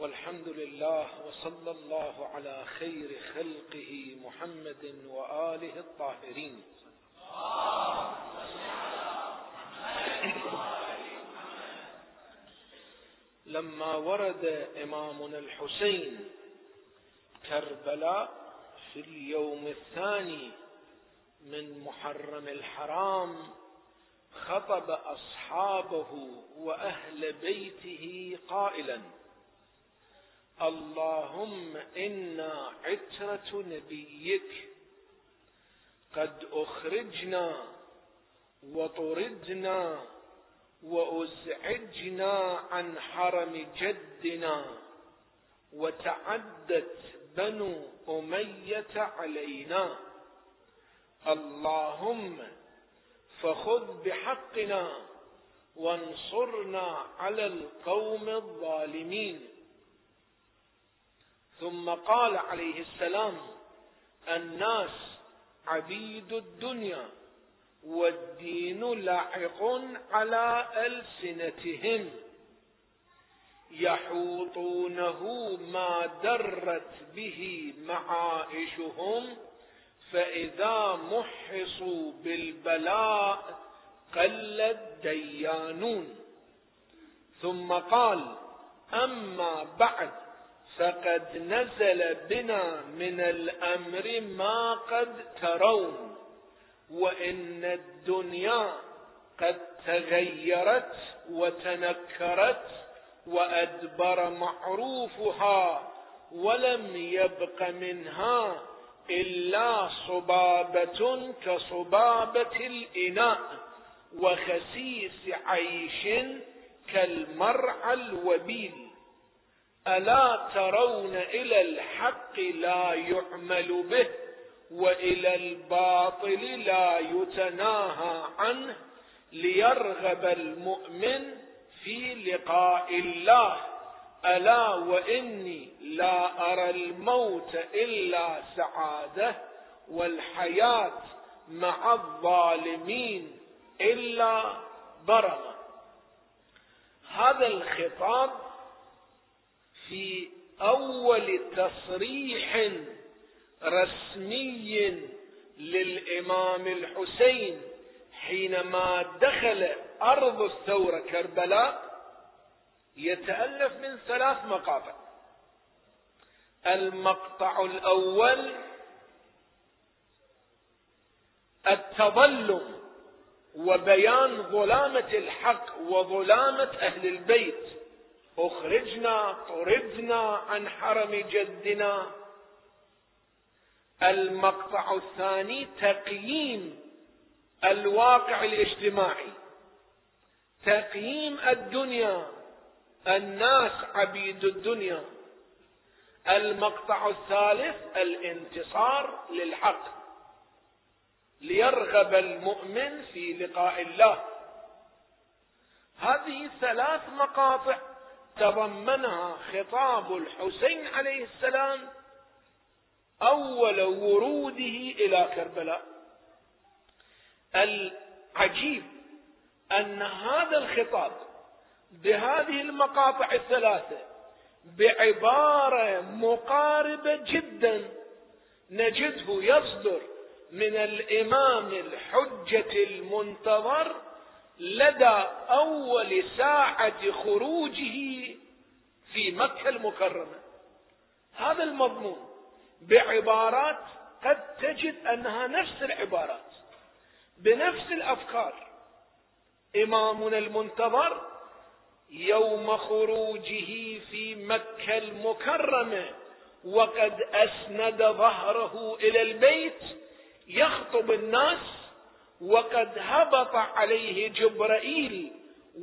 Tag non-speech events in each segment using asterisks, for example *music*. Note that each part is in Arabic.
والحمد لله وصلى الله على خير خلقه محمد وآله الطاهرين. لما ورد إمامنا الحسين كربلاء في اليوم الثاني من محرم الحرام خطب أصحابه وأهل بيته قائلا اللهم إنا عترة نبيك. قد أخرجنا وطردنا وأزعجنا عن حرم جدنا وتعدت بنو أمية علينا. اللهم فخذ بحقنا وانصرنا على القوم الظالمين. ثم قال عليه السلام الناس عبيد الدنيا والدين لاحق على ألسنتهم. يحوطونه ما درت به معائشهم فإذا محصوا بالبلاء قل الديانون. ثم قال أما بعد فقد نزل بنا من الأمر ما قد ترون وإن الدنيا قد تغيرت وتنكرت وأدبر معروفها ولم يبق منها إلا صبابة كصبابة الإناء وخسيس عيش كالمرعى الوبيل. ألا ترون إلى الحق لا يعمل به وإلى الباطل لا يتناهى عنه ليرغب المؤمن في لقاء الله. ألا وإني لا أرى الموت إلا سعادة والحياة مع الظالمين إلا برمة. هذا الخطاب في أول تصريح رسمي للإمام الحسين حينما دخل أرض الثورة كربلاء يتألف من ثلاث مقاطع. المقطع الأول التظلم وبيان ظلامة الحق وظلامة أهل البيت. أخرجنا طردنا عن حرم جدنا. المقطع الثاني تقييم الواقع الاجتماعي. تقييم الدنيا الناس عبيد الدنيا. المقطع الثالث الانتصار للحق. ليرغب المؤمن في لقاء الله. هذه ثلاث مقاطع. تضمنها خطاب الحسين عليه السلام أول وروده إلى كربلاء. العجيب أن هذا الخطاب بهذه المقاطع الثلاثة بعبارة مقاربة جدا نجده يصدر من الإمام الحجة المنتظر لدى أول ساعة خروجه في مكة المكرمة. هذا المضمون بعبارات قد تجد أنها نفس العبارات بنفس الأفكار. إمامنا المنتظر يوم خروجه في مكة المكرمة وقد أسند ظهره إلى البيت يخطب الناس وقد هبط عليه جبرائيل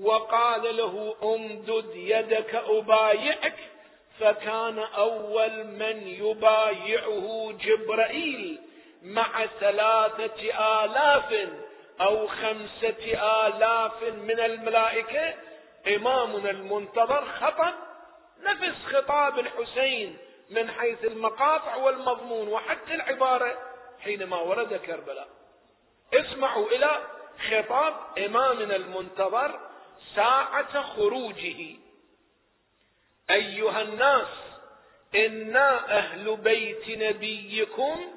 وقال له امدد يدك أبايعك فكان أول من يبايعه جبرائيل مع ثلاثة آلاف أو خمسة آلاف من الملائكة. إمامنا المنتظر خطب نفس خطاب الحسين من حيث المقاطع والمضمون وحتى العبارة حينما ورد كربلاء. اسمعوا إلى خطاب امامنا المنتظر ساعة خروجه. أيها الناس إنا أهل بيت نبيكم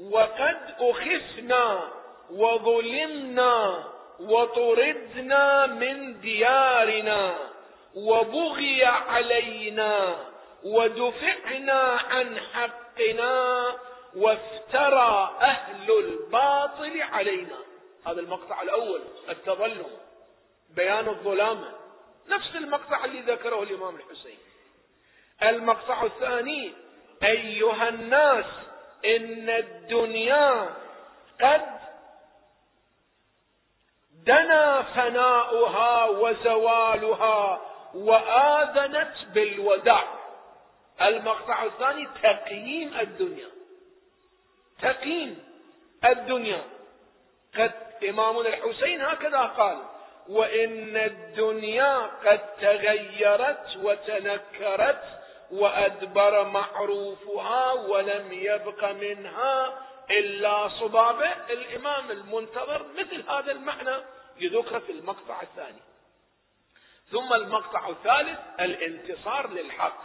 وقد أخفنا وظلمنا وطردنا من ديارنا وبغي علينا ودفعنا عن حقنا وافترى أهل الباطل علينا. هذا المقطع الأول التظلم بيان الظلامة نفس المقطع اللي ذكره الإمام الحسين. المقطع الثاني أيها الناس إن الدنيا قد دنا فناؤها وزوالها وآذنت بالوداع. المقطع الثاني تقييم الدنيا. تقييم الدنيا. قد إمامنا الحسين هكذا قال وإن الدنيا قد تغيرت وتنكرت وأدبر معروفها ولم يبق منها إلا صبابة الإمام المنتظر مثل هذا المعنى يذكر في المقطع الثاني. ثم المقطع الثالث الانتصار للحق.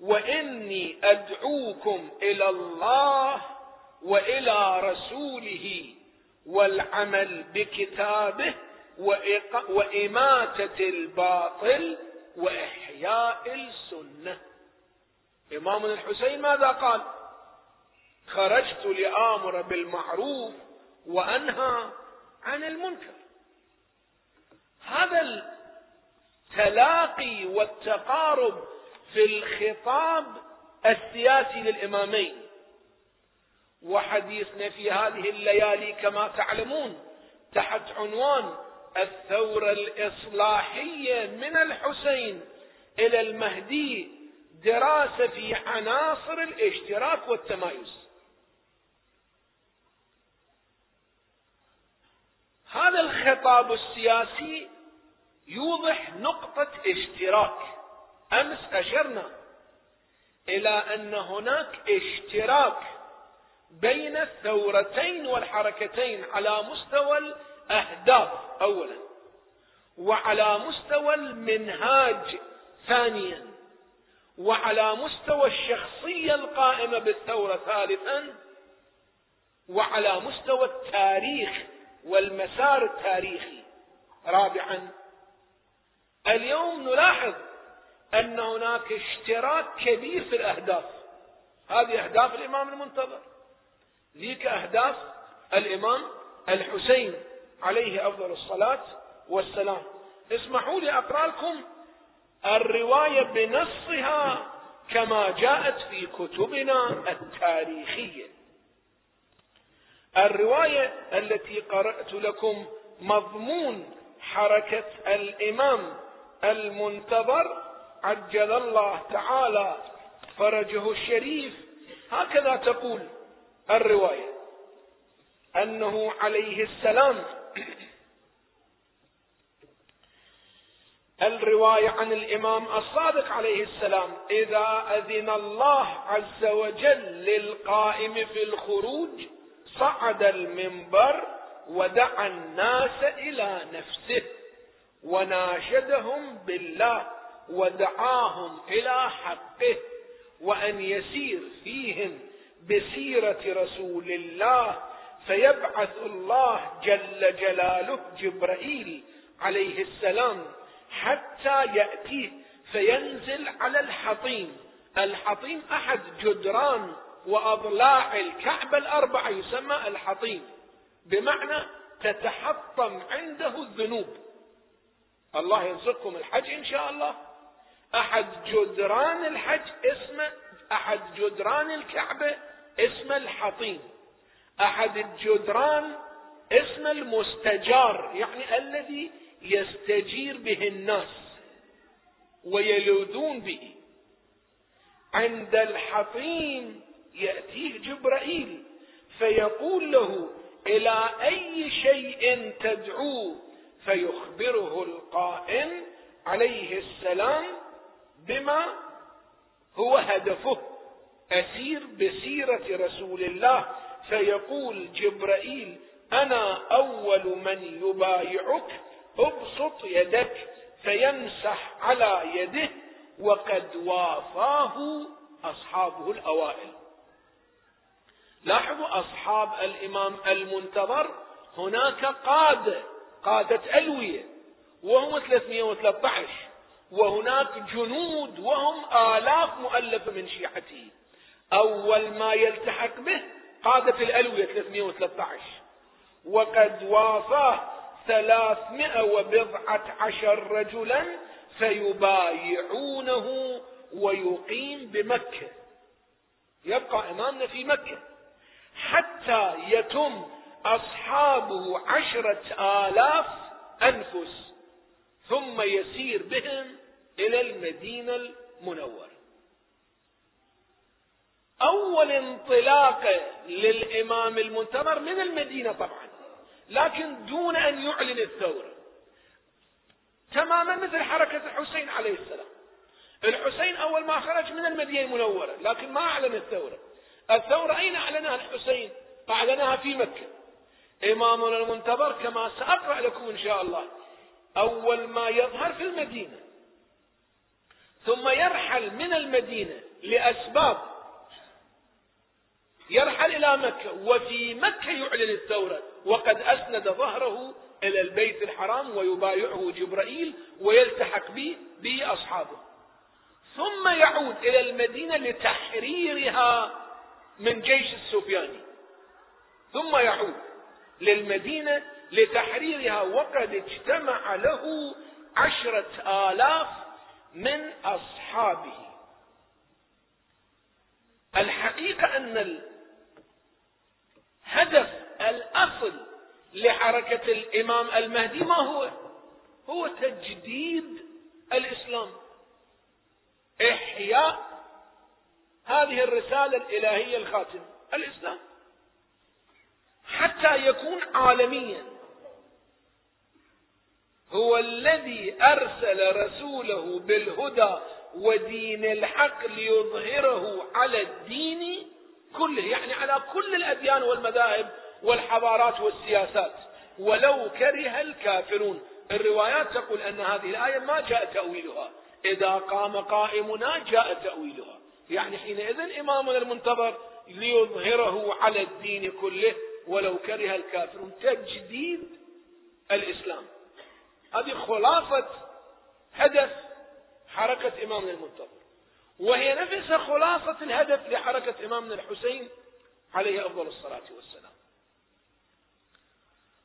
وإني أدعوكم إلى الله وإلى رسوله والعمل بكتابه وإماتة الباطل وإحياء السنة. إمامنا الحسين ماذا قال؟ خرجت لآمر بالمعروف وأنهى عن المنكر. هذا التلاقي والتقارب في الخطاب السياسي للإمامين. وحديثنا في هذه الليالي كما تعلمون تحت عنوان الثورة الإصلاحية من الحسين إلى المهدي دراسة في عناصر الاشتراك والتمايز. هذا الخطاب السياسي يوضح نقطة اشتراك. أمس أشرنا إلى أن هناك اشتراك بين الثورتين والحركتين على مستوى الأهداف أولا. وعلى مستوى المنهاج ثانيا. وعلى مستوى الشخصية القائمة بالثورة ثالثا. وعلى مستوى التاريخ والمسار التاريخي. رابعا اليوم نلاحظ أن هناك اشتراك كبير في الأهداف. هذه أهداف الإمام المنتظر. ذيك أهداف الإمام الحسين عليه أفضل الصلاة والسلام. اسمحوا لي أقرأ لكم الرواية بنصها كما جاءت في كتبنا التاريخية. الرواية التي قرأت لكم مضمون حركة الإمام المنتظر عجل الله تعالى فرجه الشريف. هكذا تقول الرواية أنه عليه السلام *clears throat* الرواية عن الإمام الصادق عليه السلام إذا أذن الله عز وجل للقائم في الخروج صعد المنبر ودعا الناس إلى نفسه وناشدهم بالله ودعاهم إلى حقه وأن يسير فيهم بسيرة رسول الله فيبعث الله جل جلاله جبرائيل عليه السلام حتى يأتيه فينزل على الحطيم. الحطيم أحد جدران وأضلاع الكعبة الأربعة يسمى الحطيم. بمعنى تتحطم عنده الذنوب. الله يرزقكم الحج إن شاء الله. أحد جدران الحج اسمه أحد جدران الكعبة اسمه الحطيم. أحد الجدران اسمه المستجار يعني الذي يستجير به الناس ويلوذون به. عند الحطيم يأتيه جبرائيل فيقول له إلى أي شيء تدعوه فيخبره القائم عليه السلام بما هو هدفه. اسير بسيرة رسول الله فيقول جبرائيل أنا أول من يبايعك ابسط يدك فيمسح على يده وقد وافاه أصحابه الأوائل. لاحظوا أصحاب الإمام المنتظر هناك قادة قادة ألوية وهم 313 وهناك جنود وهم آلاف مؤلفة من شيعته. أول ما يلتحق به قادة الألوية 313 وقد وبضعة عشر رجلا فيبايعونه ويقيم بمكة. يبقى إمامنا في مكة. حتى يتم أصحابه عشرة آلاف أنفس. ثم يسير بهم إلى المدينة المنورة. أول انطلاقة للإمام المنتظر من المدينة طبعا لكن دون أن يعلن الثورة. تماما مثل حركة الحسين عليه السلام. الحسين أول ما خرج من المدينة المنورة لكن ما أعلن الثورة. الثورة أين أعلنها الحسين؟ أعلنها في مكة. إمامنا المنتظر كما سأقرأ لكم إن شاء الله أول ما يظهر في المدينة ثم يرحل من المدينة لأسباب يرحل إلى مكة وفي مكة يعلن الثورة. وقد أسند ظهره إلى البيت الحرام ويبايعه جبرائيل ويلتحق به بأصحابه ثم يعود إلى المدينة لتحريرها من جيش السفياني. ثم يعود للمدينة لتحريرها. وقد اجتمع له عشرة آلاف من أصحابه. الحقيقة أن الهدف الأصل لحركة الإمام المهدي ما هو؟ هو تجديد الإسلام. إحياء هذه الرسالة الإلهية الخاتمة الإسلام. حتى يكون عالميا. هو الذي أرسل رسوله بالهدى ودين الحق ليظهره على الدين كله يعني على كل الأديان والمذاهب والحضارات والسياسات. ولو كره الكافرون. الروايات تقول أن هذه الآية ما جاء تأويلها. إذا قام قائمنا جاء تأويلها. يعني حينئذ إمامنا المنتظر ليظهره على الدين كله. ولو كره الكافرون. تجديد الإسلام. هذه خلاصة هدف حركة إمامنا المنتظر. وهي نفسها خلاصة الهدف لحركة إمامنا الحسين عليه أفضل الصلاة والسلام.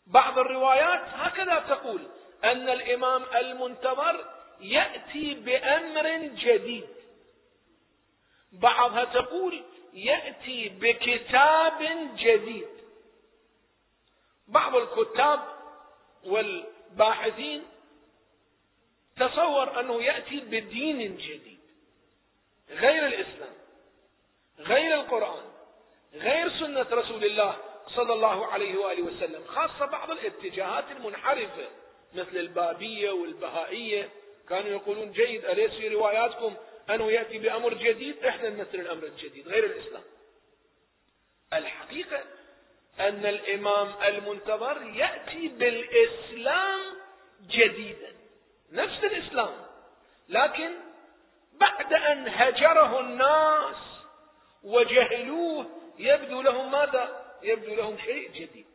بعض الروايات هكذا تقول أن الإمام المنتظر يأتي بأمر جديد. بعضها تقول يأتي بكتاب جديد. بعض الكتاب والباحثين تصور أنه يأتي بدين جديد. غير الإسلام غير القرآن غير سنة رسول الله صلى الله عليه وآله وسلم خاصة بعض الاتجاهات المنحرفة مثل البابية والبهائية. كانوا يقولون جيد أليس في رواياتكم أنه يأتي بأمر جديد؟ إحنا نمثل الأمر الجديد غير الإسلام. الحقيقة أن الإمام المنتظر يأتي بالإسلام جديدا نفس الإسلام لكن بعد أن هجره الناس وجهلوه يبدو لهم ماذا؟ يبدو لهم شيء جديد.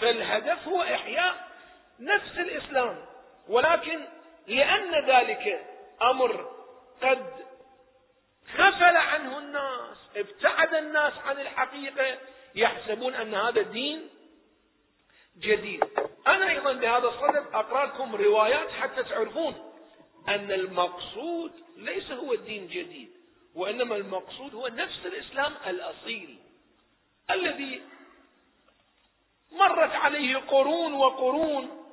فالهدف هو إحياء نفس الإسلام. ولكن لأن ذلك أمر قد غفل عنه الناس ابتعد الناس عن الحقيقة يحسبون أن هذا دين جديد. أنا أيضا بهذا الصدد أقرأ لكم روايات حتى تعرفون أن المقصود ليس هو الدين الجديد وإنما المقصود هو نفس الإسلام الأصيل الذي مرت عليه قرون وقرون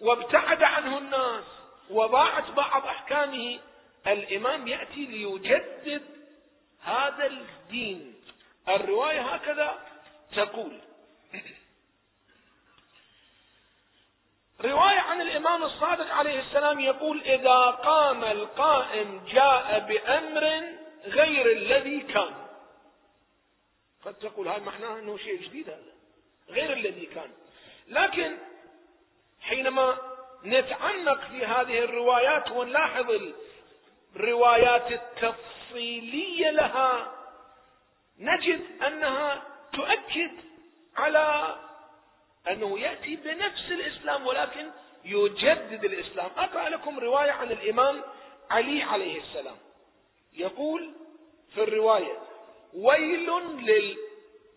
وابتعد عنه الناس وضاعت بعض أحكامه الإمام يأتي ليجدد هذا الدين. الرواية هكذا تقول رواية عن الإمام الصادق عليه السلام يقول إذا قام القائم جاء بأمر غير الذي كان. قد تقول هذا معناه أنه شيء جديد هذا غير الذي كان. لكن حينما نتعمق في هذه الروايات ونلاحظ الروايات التفصيلية لها نجد أنها تؤكد على أنه يأتي بنفس الإسلام ولكن يجدد الإسلام. أقرأ لكم رواية عن الإمام علي عليه السلام. يقول في الرواية ويل لل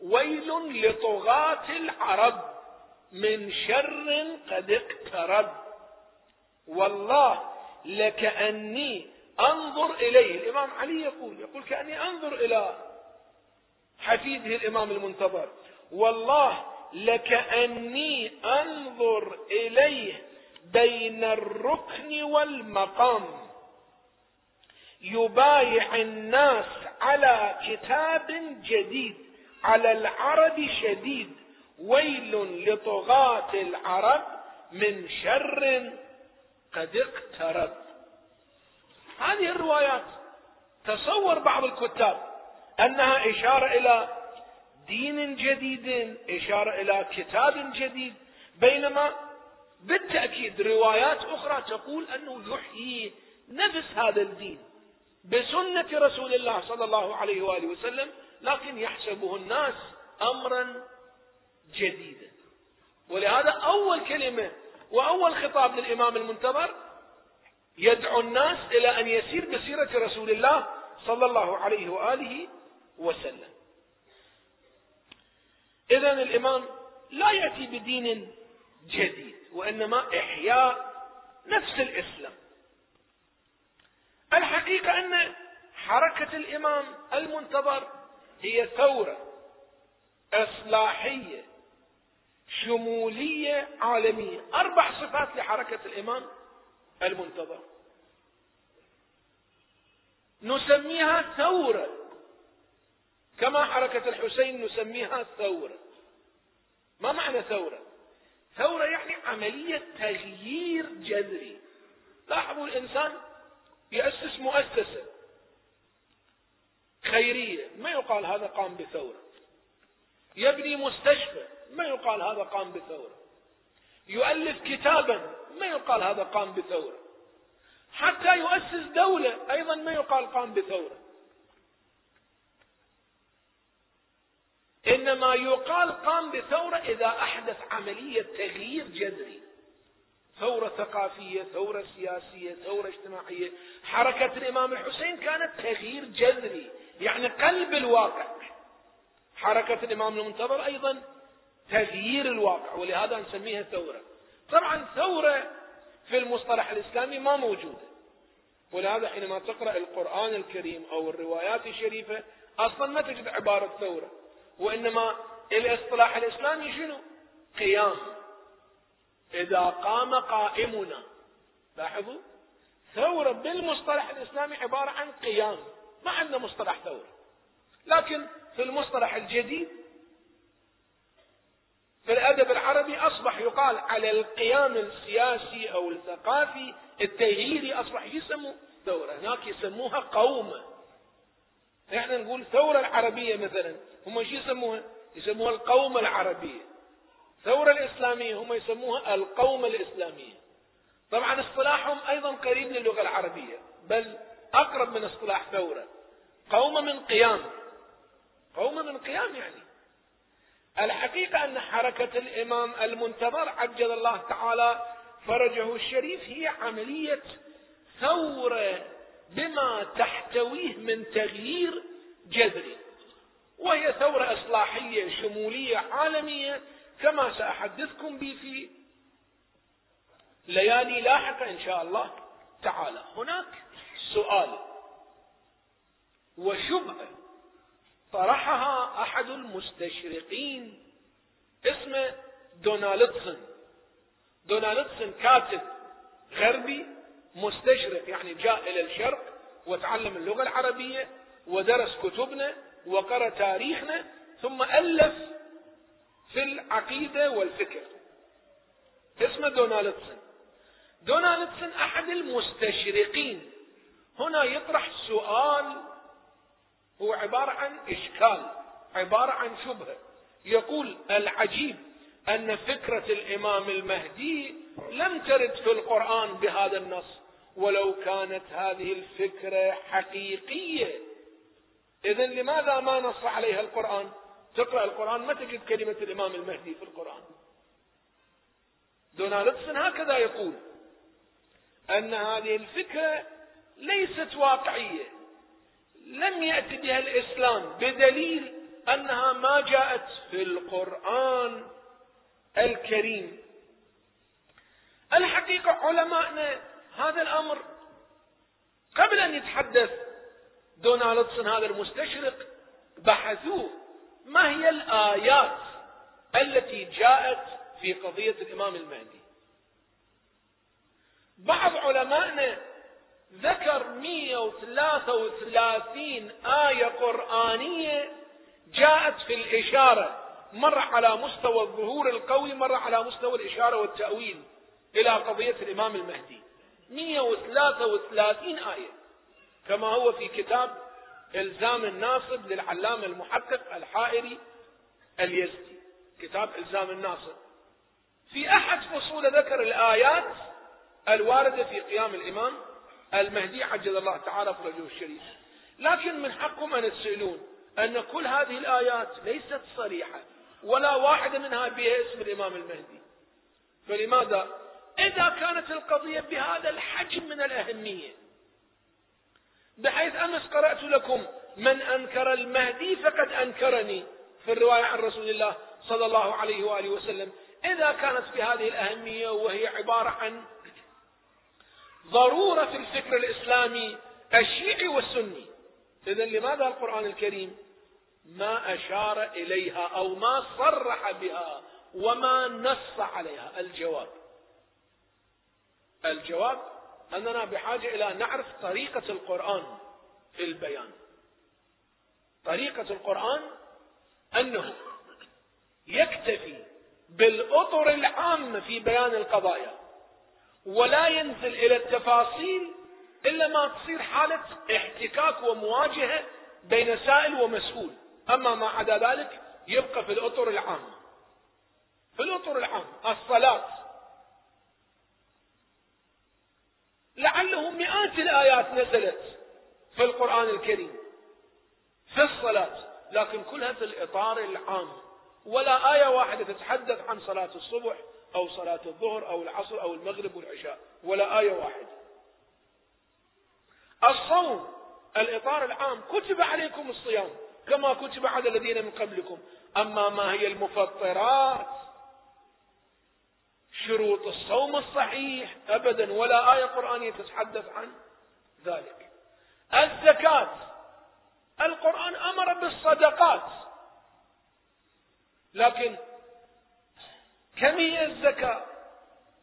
ويل لطغاة العرب من شر قد اقترب. والله لكأني أنظر إليه. الإمام علي يقول يقول كأني أنظر إلى حفيده الإمام المنتظر. والله لكأني أنظر إليه بين الركن والمقام. يبايع الناس على كتاب جديد على العرب شديد. ويل لطغاة العرب من شر قد اقترب. هذه الروايات تصور بعض الكتاب أنها إشارة إلى دين جديد اشارة إلى كتاب جديد بينما بالتاكيد روايات أخرى تقول انه يحيي نفس هذا الدين بسنه رسول الله صلى الله عليه واله وسلم لكن يحسبه الناس امرا جديدا ولهذا اول كلمه واول خطاب للامام المنتظر يدعو الناس إلى ان يسير بسيره رسول الله صلى الله عليه واله وسلم. اذا الإمام لا يأتي بدين جديد وإنما إحياء نفس الإسلام. الحقيقة أن حركة الإمام المنتظر هي ثورة إصلاحية شمولية عالمية، أربع صفات لحركة الإمام المنتظر. نسميها ثورة كما حركة الحسين نسميها ثورة. ما معنى ثورة؟ ثورة يعني عملية تغيير جذري. لاحظوا الإنسان يأسس مؤسسة خيرية. ما يقال هذا قام بثورة. يبني مستشفى. ما يقال هذا قام بثورة. يؤلف كتابا. ما يقال هذا قام بثورة. حتى يؤسس دولة. أيضا ما يقال قام بثورة. إنما يقال قام بثورة إذا أحدث عملية تغيير جذري. ثورة ثقافية ثورة سياسية ثورة اجتماعية. حركة الإمام الحسين كانت تغيير جذري يعني قلب الواقع. حركة الإمام المنتظر أيضا تغيير الواقع ولهذا نسميها ثورة. طبعا ثورة في المصطلح الإسلامي ما موجودة. ولهذا حينما تقرأ القرآن الكريم أو الروايات الشريفة أصلا ما تجد عبارة ثورة. وإنما الاصطلاح الإسلامي شنو؟ قيام. إذا قام قائمنا لاحظوا؟ ثورة بالمصطلح الإسلامي عبارة عن قيام ما عندنا مصطلح ثورة. لكن في المصطلح الجديد في الأدب العربي أصبح يقال على القيام السياسي أو الثقافي التغييري أصبح يسموا ثورة. هناك يسموها قومة إحنا نقول ثورة العربية مثلا. هم إيش يسموها؟ يسموها القومة العربية. الثورة الإسلامية هم يسموها القومة الإسلامية. طبعا اصطلاحهم أيضا قريب للغة العربية بل أقرب من اصطلاح ثورة. قومة من قيام. قومة من قيام يعني. الحقيقة أن حركة الإمام المنتظر عجل الله تعالى فرجه الشريف هي عملية ثورة بما تحتويه من تغيير جذري. وهي ثورة إصلاحية شمولية عالمية كما سأحدثكم به في ليالي لاحقة إن شاء الله تعالى. هناك سؤال. وشبهة طرحها أحد المستشرقين اسمه دونالدسون دونالدسون كاتب غربي مستشرق يعني جاء إلى الشرق وتعلم اللغة العربية ودرس كتبنا وقرأ تاريخنا ثم ألف في العقيدة والفكر. اسمه دونالدسون دونالدسون أحد المستشرقين. هنا يطرح سؤال هو عبارة عن إشكال عبارة عن شبهة. يقول العجيب أن فكرة الإمام المهدي لم ترد في القرآن بهذا النص. ولو كانت هذه الفكرة حقيقية. إذا لماذا ما نص عليها القرآن؟ تقرأ القرآن ما تجد كلمة الإمام المهدي في القرآن. دونالدسون هكذا يقول أن هذه الفكرة ليست واقعية. لم يأتي بها الإسلام بدليل أنها ما جاءت في القرآن الكريم. الحقيقة علماءنا هذا الأمر قبل أن يتحدث دونالدسون هذا المستشرق بحثوه. ما هي الآيات التي جاءت في قضية الإمام المهدي؟ بعض علمائنا ذكر 133 آية قرآنية جاءت في الإشارة مرة على مستوى الظهور القوي مرة على مستوى الإشارة والتأويل إلى قضية الإمام المهدي. 133 آية. كما هو في كتاب إلزام الناصب للعلامة المحقق الحائري اليزدي. كتاب إلزام الناصب. في أحد فصول ذكر الآيات الواردة في قيام الإمام المهدي عجل الله تعالى فرجه الشريف. لكن من حقكم أن تسألون أن كل هذه الآيات ليست صريحة ولا واحدة منها بها اسم الإمام المهدي. فلماذا؟ إذا كانت القضية بهذا الحجم من الأهمية. بحيث أمس قرأت لكم من أنكر المهدي فقد أنكرني في الرواية عن رسول الله صلى الله عليه وآله وسلم. إذا كانت بهذه الأهمية وهي عبارة عن ضرورة في الفكر الإسلامي الشيعي والسني. إذا لماذا القرآن الكريم ما أشار إليها أو ما صرح بها وما نص عليها؟ الجواب. الجواب أننا بحاجة إلى نعرف طريقة القرآن في البيان. طريقة القرآن أنه يكتفي بالأطر العامة في بيان القضايا ولا ينزل إلى التفاصيل إلا ما تصير حالة احتكاك ومواجهة بين سائل ومسؤول. أما ما عدا ذلك يبقى في الأطر العامة. في الأطر العامة الصلاة. لعله مئات الآيات نزلت في القرآن الكريم في الصلاة لكن كلها في الإطار العام. ولا آية واحدة تتحدث عن صلاة الصبح أو صلاة الظهر أو العصر أو المغرب والعشاء ولا آية واحدة. الصوم الإطار العام كتب عليكم الصيام كما كتب على الذين من قبلكم. أما ما هي المفطرات شروط الصوم الصحيح. أبدا ولا آية قرآنية تتحدث عن ذلك. الزكاة. القرآن أمر بالصدقات. لكن كم هي الزكاة؟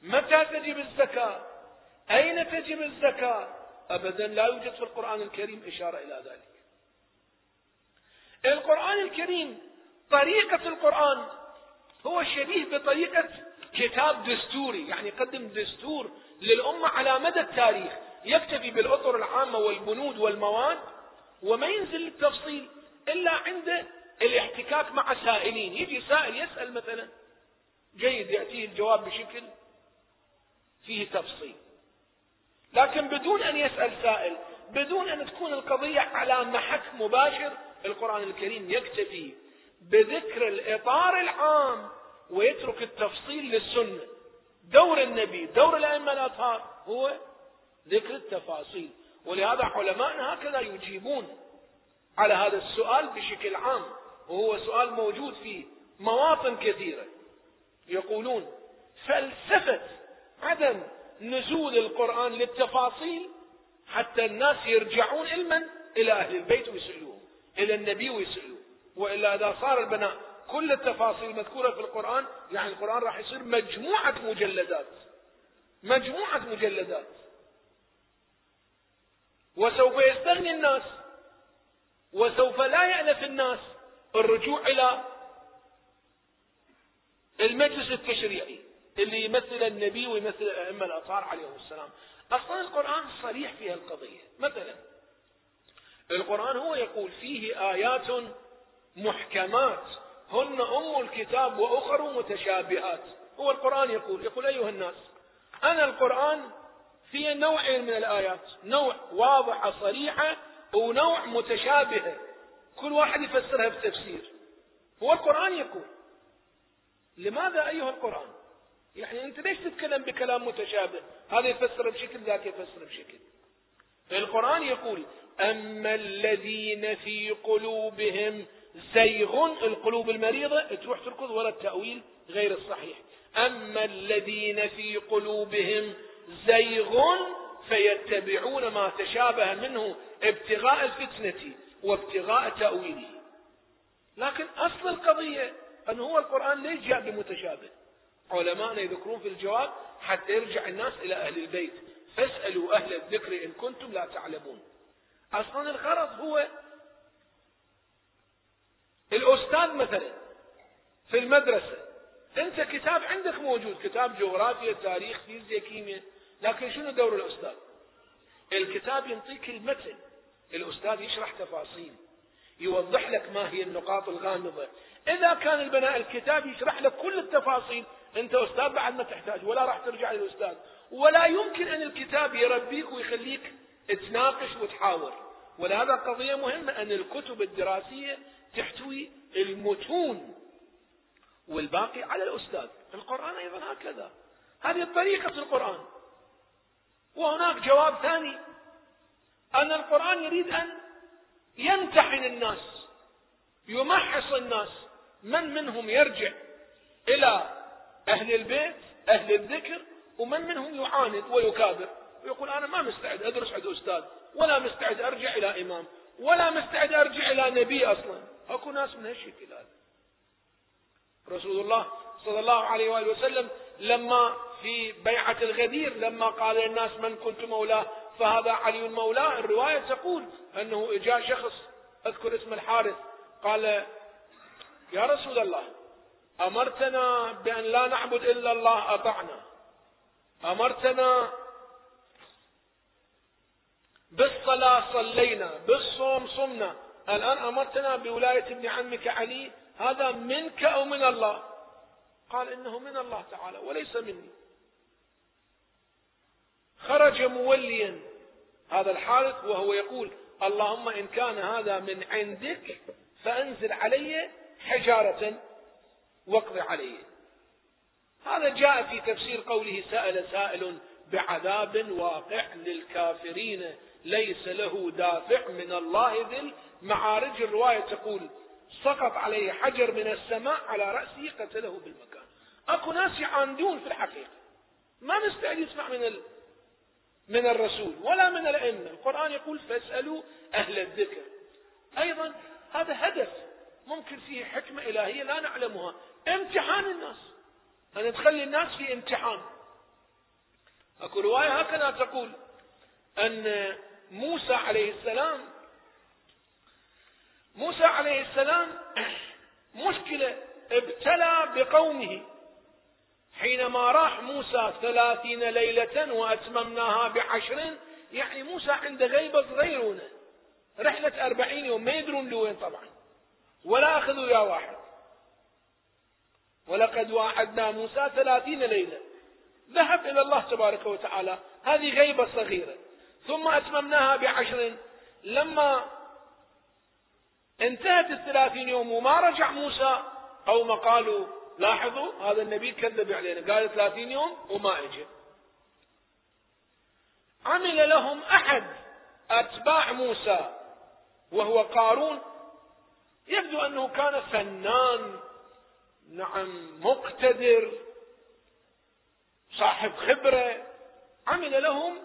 متى تجب الزكاة؟ أين تجب الزكاة؟ أبدا لا يوجد في القرآن الكريم إشارة إلى ذلك. القرآن الكريم طريقة القرآن هو شبيه بطريقة كتاب دستوري يعني يقدم دستور للأمة على مدى التاريخ يكتفي بالأطر العامة والبنود والمواد وما ينزل للتفصيل إلا عند الاحتكاك مع سائلين. يجي سائل يسأل مثلا جيد يأتيه الجواب بشكل فيه تفصيل. لكن بدون أن يسأل سائل بدون أن تكون القضية على محك مباشر القرآن الكريم يكتفي بذكر الإطار العام ويترك التفصيل للسنة. دور النبي دور الأئمة الأطهار هو ذكر التفاصيل. ولهذا علماءنا هكذا يجيبون على هذا السؤال بشكل عام. وهو سؤال موجود في مواطن كثيرة. يقولون فلسفة عدم نزول القرآن للتفاصيل حتى الناس يرجعون علما إلى أهل البيت ويسألوهم إلى النبي ويسألوه. وإلا إذا صار البناء كل التفاصيل مذكورة في القرآن يعني القرآن راح يصير مجموعة مجلدات. مجموعة مجلدات. وسوف يستغني الناس وسوف لا يألف الناس الرجوع إلى المجلس التشريعي اللي يمثل النبي ويمثل الأئمة الأطهار عليهم السلام. أصلا القرآن صريح في القضية مثلا القرآن هو يقول فيه آيات محكمات. هن أم الكتاب وأخر متشابهات. هو القرآن يقول يقول أيها الناس أنا القرآن فيه نوعين من الآيات نوع واضحة صريحة ونوع متشابهة كل واحد يفسرها بتفسير. هو القرآن يقول. لماذا أيها القرآن؟ يعني أنت ليش تتكلم بكلام متشابه؟ هذا يفسر بشكل ذاك يفسر بشكل. القرآن يقول أما الذين في قلوبهم زيغ القلوب المريضة تروح تركض ولا التأويل غير الصحيح. أما الذين في قلوبهم زيغ فيتبعون ما تشابه منه ابتغاء الفتنة وابتغاء تأويله. لكن أصل القضية أن هو القرآن ليش جاء بمتشابه؟ علماءنا يذكرون في الجواب حتى يرجع الناس إلى أهل البيت. فاسألوا أهل الذكر إن كنتم لا تعلمون. أصلا الغرض هو الأستاذ مثلا في المدرسة أنت كتاب عندك موجود كتاب جغرافيا تاريخ فيزياء كيمياء لكن شنو دور الأستاذ؟ الكتاب ينطيك المتن الأستاذ يشرح تفاصيل يوضح لك ما هي النقاط الغامضة. إذا كان البناء الكتاب يشرح لك كل التفاصيل أنت أستاذ بعد ما تحتاج ولا راح ترجع للأستاذ. ولا يمكن أن الكتاب يربيك ويخليك تناقش وتحاور. ولهذا قضية مهمة أن الكتب الدراسية تحتوي المتون والباقي على الأستاذ. القرآن أيضا هكذا. هذه طريقة القرآن. وهناك جواب ثاني. أن القرآن يريد أن يمتحن الناس يمحص الناس. من منهم يرجع إلى أهل البيت أهل الذكر ومن منهم يعاند ويكابر. ويقول أنا ما مستعد أدرس عند أستاذ ولا مستعد أرجع إلى إمام ولا مستعد أرجع إلى نبي أصلا. أكو ناس من هالشكل هذا. رسول الله صلى الله عليه وآله وسلم لما في بيعة الغدير لما قال للناس من كنت مولاه فهذا علي مولاه الرواية تقول أنه جاء شخص أذكر اسم الحارث قال يا رسول الله أمرتنا بأن لا نعبد إلا الله أطعنا. أمرتنا بالصلاة صلينا بالصوم صمنا. الآن أمرتنا بولاية ابن عمك علي هذا منك أو من الله؟ قال إنه من الله تعالى وليس مني. خرج موليا. هذا الحارث وهو يقول اللهم إن كان هذا من عندك فأنزل علي حجارة واقض عليه هذا جاء في تفسير قوله سأل سائل بعذاب واقع للكافرين ليس له دافع من الله ذي المعارج الرواية تقول سقط عليه حجر من السماء على رأسه قتله بالمكان. أكو ناس يعاندون في الحقيقة. ما مستعد يسمع من ال... من الرسول ولا من الأئمة. القرآن يقول فاسألوا أهل الذكر. أيضا هذا هدف ممكن فيه حكمة إلهية لا نعلمها. امتحان الناس. أن تخلي الناس في امتحان. أكو رواية هكذا تقول أن موسى عليه السلام موسى عليه السلام مشكلة ابتلى بقومه. حينما راح موسى ثلاثين ليلة وأتممناها بعشر يعني موسى عنده غيبة صغيرونة رحلة أربعين يوم ما يدرون لوين طبعا. ولا أخذوا يا واحد. ولقد واعدنا موسى ثلاثين ليلة. ذهب إلى الله تبارك وتعالى. هذه غيبة صغيرة. ثم أتممناها بعشر. لما انتهت الثلاثين يوم وما رجع موسى. قوم قالوا لاحظوا هذا النبي كذب علينا. قال ثلاثين يوم وما اجى. عمل لهم أحد أتباع موسى وهو قارون. يبدو أنه كان فنان نعم مقتدر صاحب خبرة. عمل لهم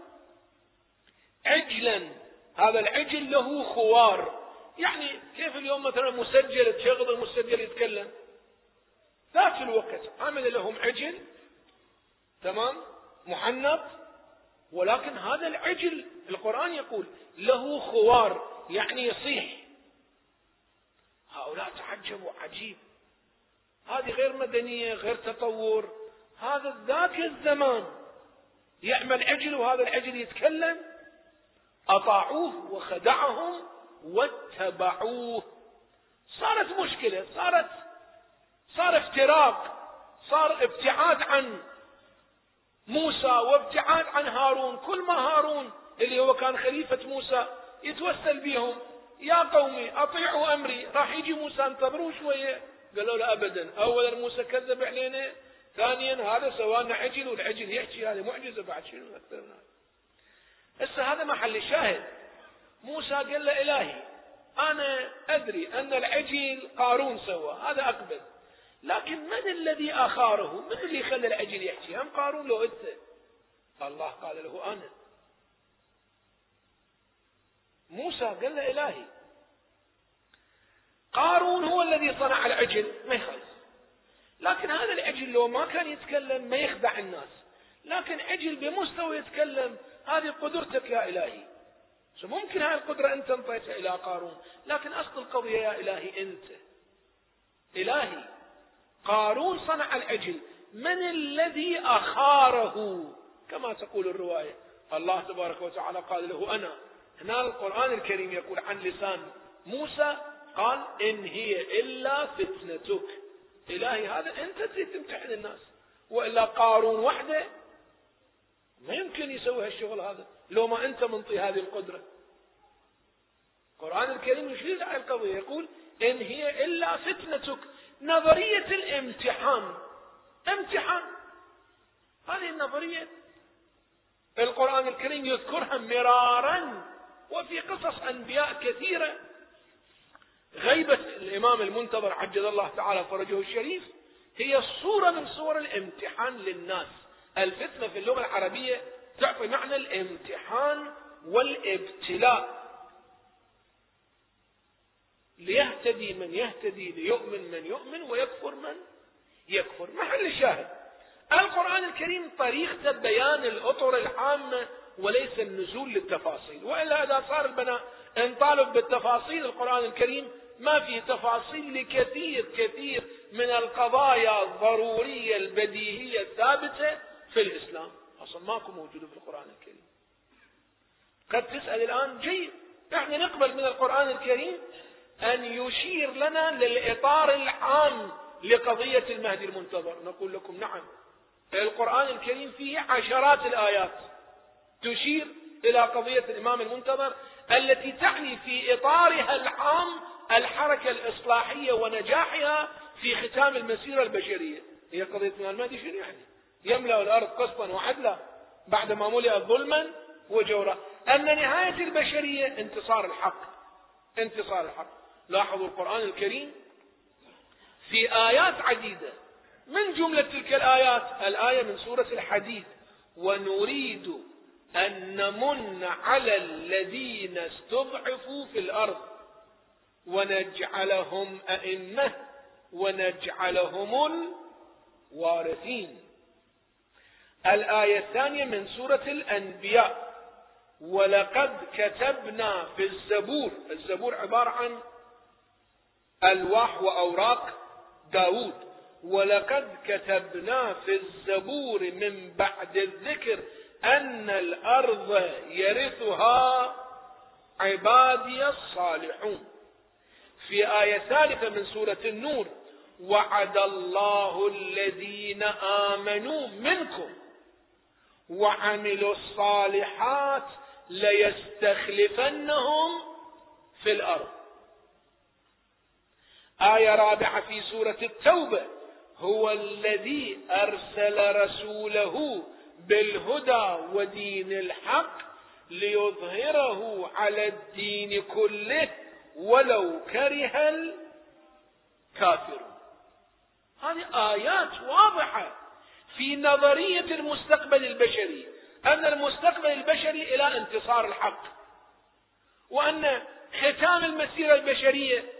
عجلا. هذا العجل له خوار. يعني كيف اليوم مثلا مسجل تشغل المسجل يتكلم؟ ذات الوقت عمل لهم عجل تمام؟ محنط ولكن هذا العجل القرآن يقول له خوار يعني يصيح. هؤلاء تعجبوا عجيب. هذه غير مدنية غير تطور. هذا ذاك الزمان يعمل عجل وهذا العجل يتكلم. أطاعوه وخدعهم واتبعوه. صارت مشكلة صارت صار افتراق صار ابتعاد عن موسى وابتعاد عن هارون. كل ما هارون اللي هو كان خليفة موسى يتوسل بهم يا قومي أطيعوا أمري. راح يجي موسى انتظروا شوية. قالوا له أبدا. أولا موسى كذب علينا. ثانيا هذا سوانا عجل والعجل يحكي هذه معجزة بعد شنو أكثر من هذا هسه هذا محل الشاهد. موسى قال له إلهي أنا أدري أن العجل قارون سوى هذا أقبل. لكن من الذي أخاره؟ من اللي خلى العجل يحكي؟ هم قارون لو أنت. الله قال له أنا. موسى قال له إلهي. قارون هو الذي صنع العجل. ما يخالف. لكن هذا العجل لو ما كان يتكلم ما يخدع الناس. لكن عجل بمستوى يتكلم هذه قدرتك يا إلهي. ممكن هاي القدرة أنت انطيتها إلى قارون. لكن أصل القضية يا إلهي أنت. إلهي قارون صنع العجل. من الذي أخاره؟ كما تقول الرواية. الله تبارك وتعالى قال له أنا. هنا القرآن الكريم يقول عن لسان موسى قال إن هي إلا فتنتك. إلهي هذا أنت تريد تمتحن الناس. وإلا قارون وحده ما يمكن يسوي هالشغل هذا. لو ما أنت منطي هذه القدرة. القرآن الكريم يشير على القضية؟ يقول إن هي إلا فتنتك. نظرية الامتحان. امتحان. هذه النظرية. القرآن الكريم يذكرها مرارا وفي قصص أنبياء كثيرة. غيبة الإمام المنتظر عجل الله تعالى فرجه الشريف هي صورة من صور الامتحان للناس. الفتنة في اللغة العربية تعطي معنى الامتحان والابتلاء. ليهتدي من يهتدي ليؤمن من يؤمن ويكفر من يكفر. محل الشاهد؟ القرآن الكريم طريقة بيان الأطر العامة وليس النزول للتفاصيل. وإلا إذا صار البناء انطالب بالتفاصيل. القرآن الكريم ما في تفاصيل لكثير كثير من القضايا الضرورية البديهية الثابتة في الإسلام. أصلا ماكو موجودة في القرآن الكريم. قد تسأل الآن جيد. إحنا نقبل من القرآن الكريم أن يشير لنا للإطار العام لقضية المهدي المنتظر. نقول لكم نعم القرآن الكريم فيه عشرات الآيات تشير إلى قضية الإمام المنتظر التي تعني في إطارها العام الحركة الإصلاحية ونجاحها في ختام المسيرة البشرية. هي قضية المهدي شنو يعني؟ يملأ الأرض قسطا وعدلا بعدما ملئت ظلما وجورا. أن نهاية البشرية انتصار الحق. انتصار الحق. لاحظوا القرآن الكريم في آيات عديدة. من جملة تلك الآيات؟ الآية من سورة الحديد. ونريد أن نمن على الذين استضعفوا في الأرض. ونجعلهم أئمة. ونجعلهم الوارثين. الآية الثانية من سورة الأنبياء. ولقد كتبنا في الزبور الزبور عبارة عن ألواح وأوراق داود ولقد كتبنا في الزبور من بعد الذكر أن الأرض يرثها عبادي الصالحون. في آية ثالثة من سورة النور وعد الله الذين آمنوا منكم. وعملوا الصالحات ليستخلفنهم في الأرض. آية رابعة في سورة التوبة. هو الذي أرسل رسوله بالهدى ودين الحق ليظهره على الدين كله ولو كره الكافرون. هذه آيات واضحة. في نظرية المستقبل البشري أن المستقبل البشري إلى انتصار الحق. وأن ختام المسيرة البشرية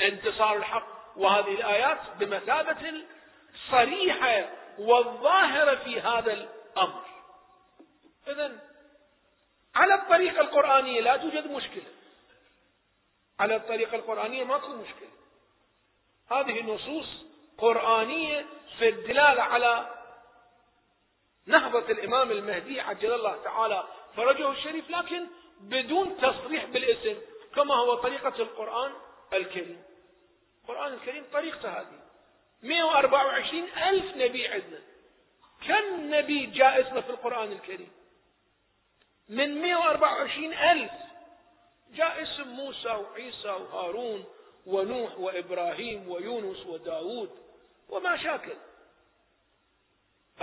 انتصار الحق. وهذه الآيات بمثابة صريحة والظاهرة في هذا الأمر. إذا على الطريقة القرآنية لا توجد مشكلة. على الطريقة القرآنية ما تكون مشكلة. هذه نصوص قرآنية في الدلالة على نهضة الإمام المهدي عجل الله تعالى فرجه الشريف لكن بدون تصريح بالاسم كما هو طريقة القرآن الكريم. القرآن الكريم طريقته هذه. 124 ألف نبي عندنا. كم نبي جاء اسمه في القرآن الكريم؟ من 124 ألف. جاء اسم موسى وعيسى وهارون ونوح وإبراهيم ويونس وداود. وما شاكل.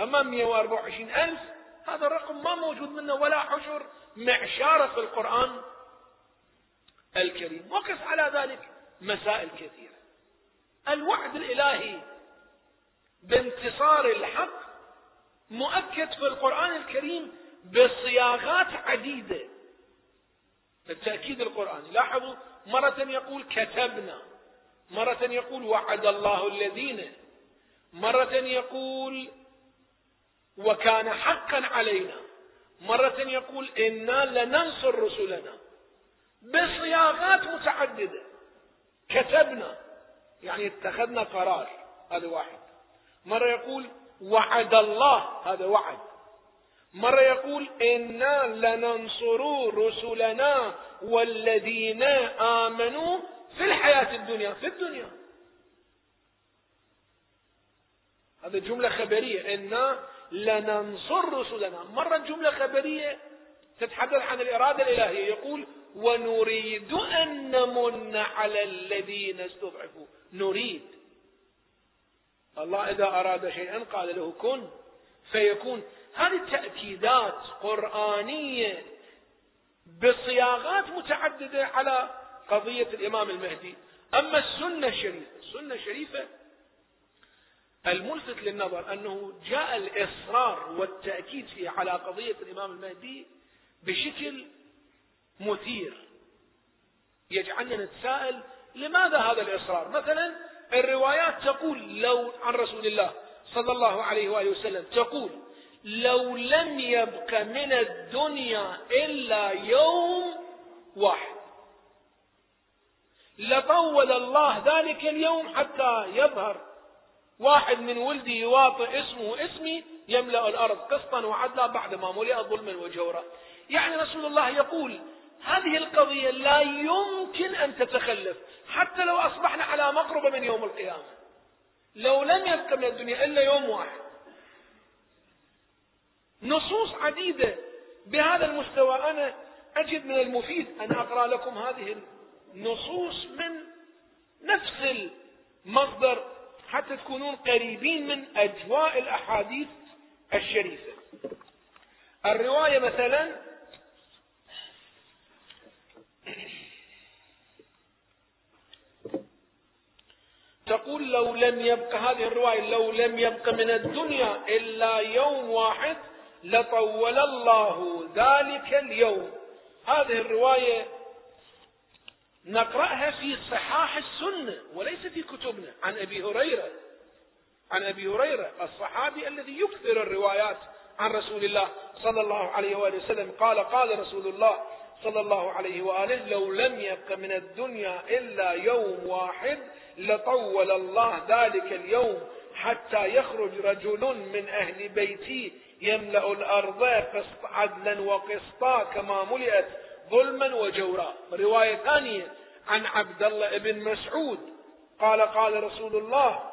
أما 124 ألف هذا الرقم ما موجود منه ولا حشر معشارة في القرآن الكريم. وقف على ذلك مسائل كثيرة. الوعد الإلهي بانتصار الحق مؤكد في القرآن الكريم بصياغات عديدة. التأكيد القرآني. لاحظوا مرة يقول كتبنا مرة يقول وعد الله الذين مرة يقول وكان حقا علينا. مرة يقول إنا لننصر رسلنا. بصياغات متعددة. كتبنا. يعني اتخذنا قرار. هذا واحد. مرة يقول وعد الله. هذا وعد. مرة يقول إنا لننصر رسلنا والذين آمنوا في الحياة الدنيا. في الدنيا. هذا جملة خبرية. إنا لننصر رسلنا. مرة جملة خبرية تتحدث عن الإرادة الإلهية. يقول ونريد أن نمن على الذين استضعفوا. نريد. الله إذا أراد شيئا قال له كن. فيكون. هذه تأكيدات قرآنية بصياغات متعددة على قضية الإمام المهدي. أما السنة الشريفة السنة الشريفة الملفت للنظر أنه جاء الإصرار والتأكيد فيه على قضية الإمام المهدي بشكل مثير. يجعلنا نتساءل لماذا هذا الإصرار؟ مثلا الروايات تقول لو عن رسول الله صلى الله عليه وآله وسلم تقول لو لم يبق من الدنيا إلا يوم واحد. لطول الله ذلك اليوم حتى يظهر واحد من ولدي يواطئ اسمه اسمي يملأ الأرض قسطا وعدلا بعد ما ملئ ظلما وجورا. يعني رسول الله يقول هذه القضية لا يمكن أن تتخلف حتى لو أصبحنا على مقربة من يوم القيامة. لو لم يبق من الدنيا إلا يوم واحد. نصوص عديدة بهذا المستوى. أنا أجد من المفيد أن أقرأ لكم هذه النصوص من نفس المصدر حتى تكونون قريبين من أجواء الأحاديث الشريفة. الرواية مثلا تقول لو لم يبق هذه الرواية لو لم يبق من الدنيا إلا يوم واحد لطول الله ذلك اليوم. هذه الرواية نقرأها في صحاح السنة في كتبنا عن أبي هريرة. عن أبي هريرة الصحابي الذي يكثر الروايات عن رسول الله صلى الله عليه وآله وسلم. قال قال رسول الله صلى الله عليه وآله لو لم يبق من الدنيا إلا يوم واحد لطول الله ذلك اليوم حتى يخرج رجل من أهل بيتي يملأ الأرض قسط عدلا وقسطا كما ملئت ظلما وجورا. رواية ثانية عن عبد الله بن مسعود قال قال رسول الله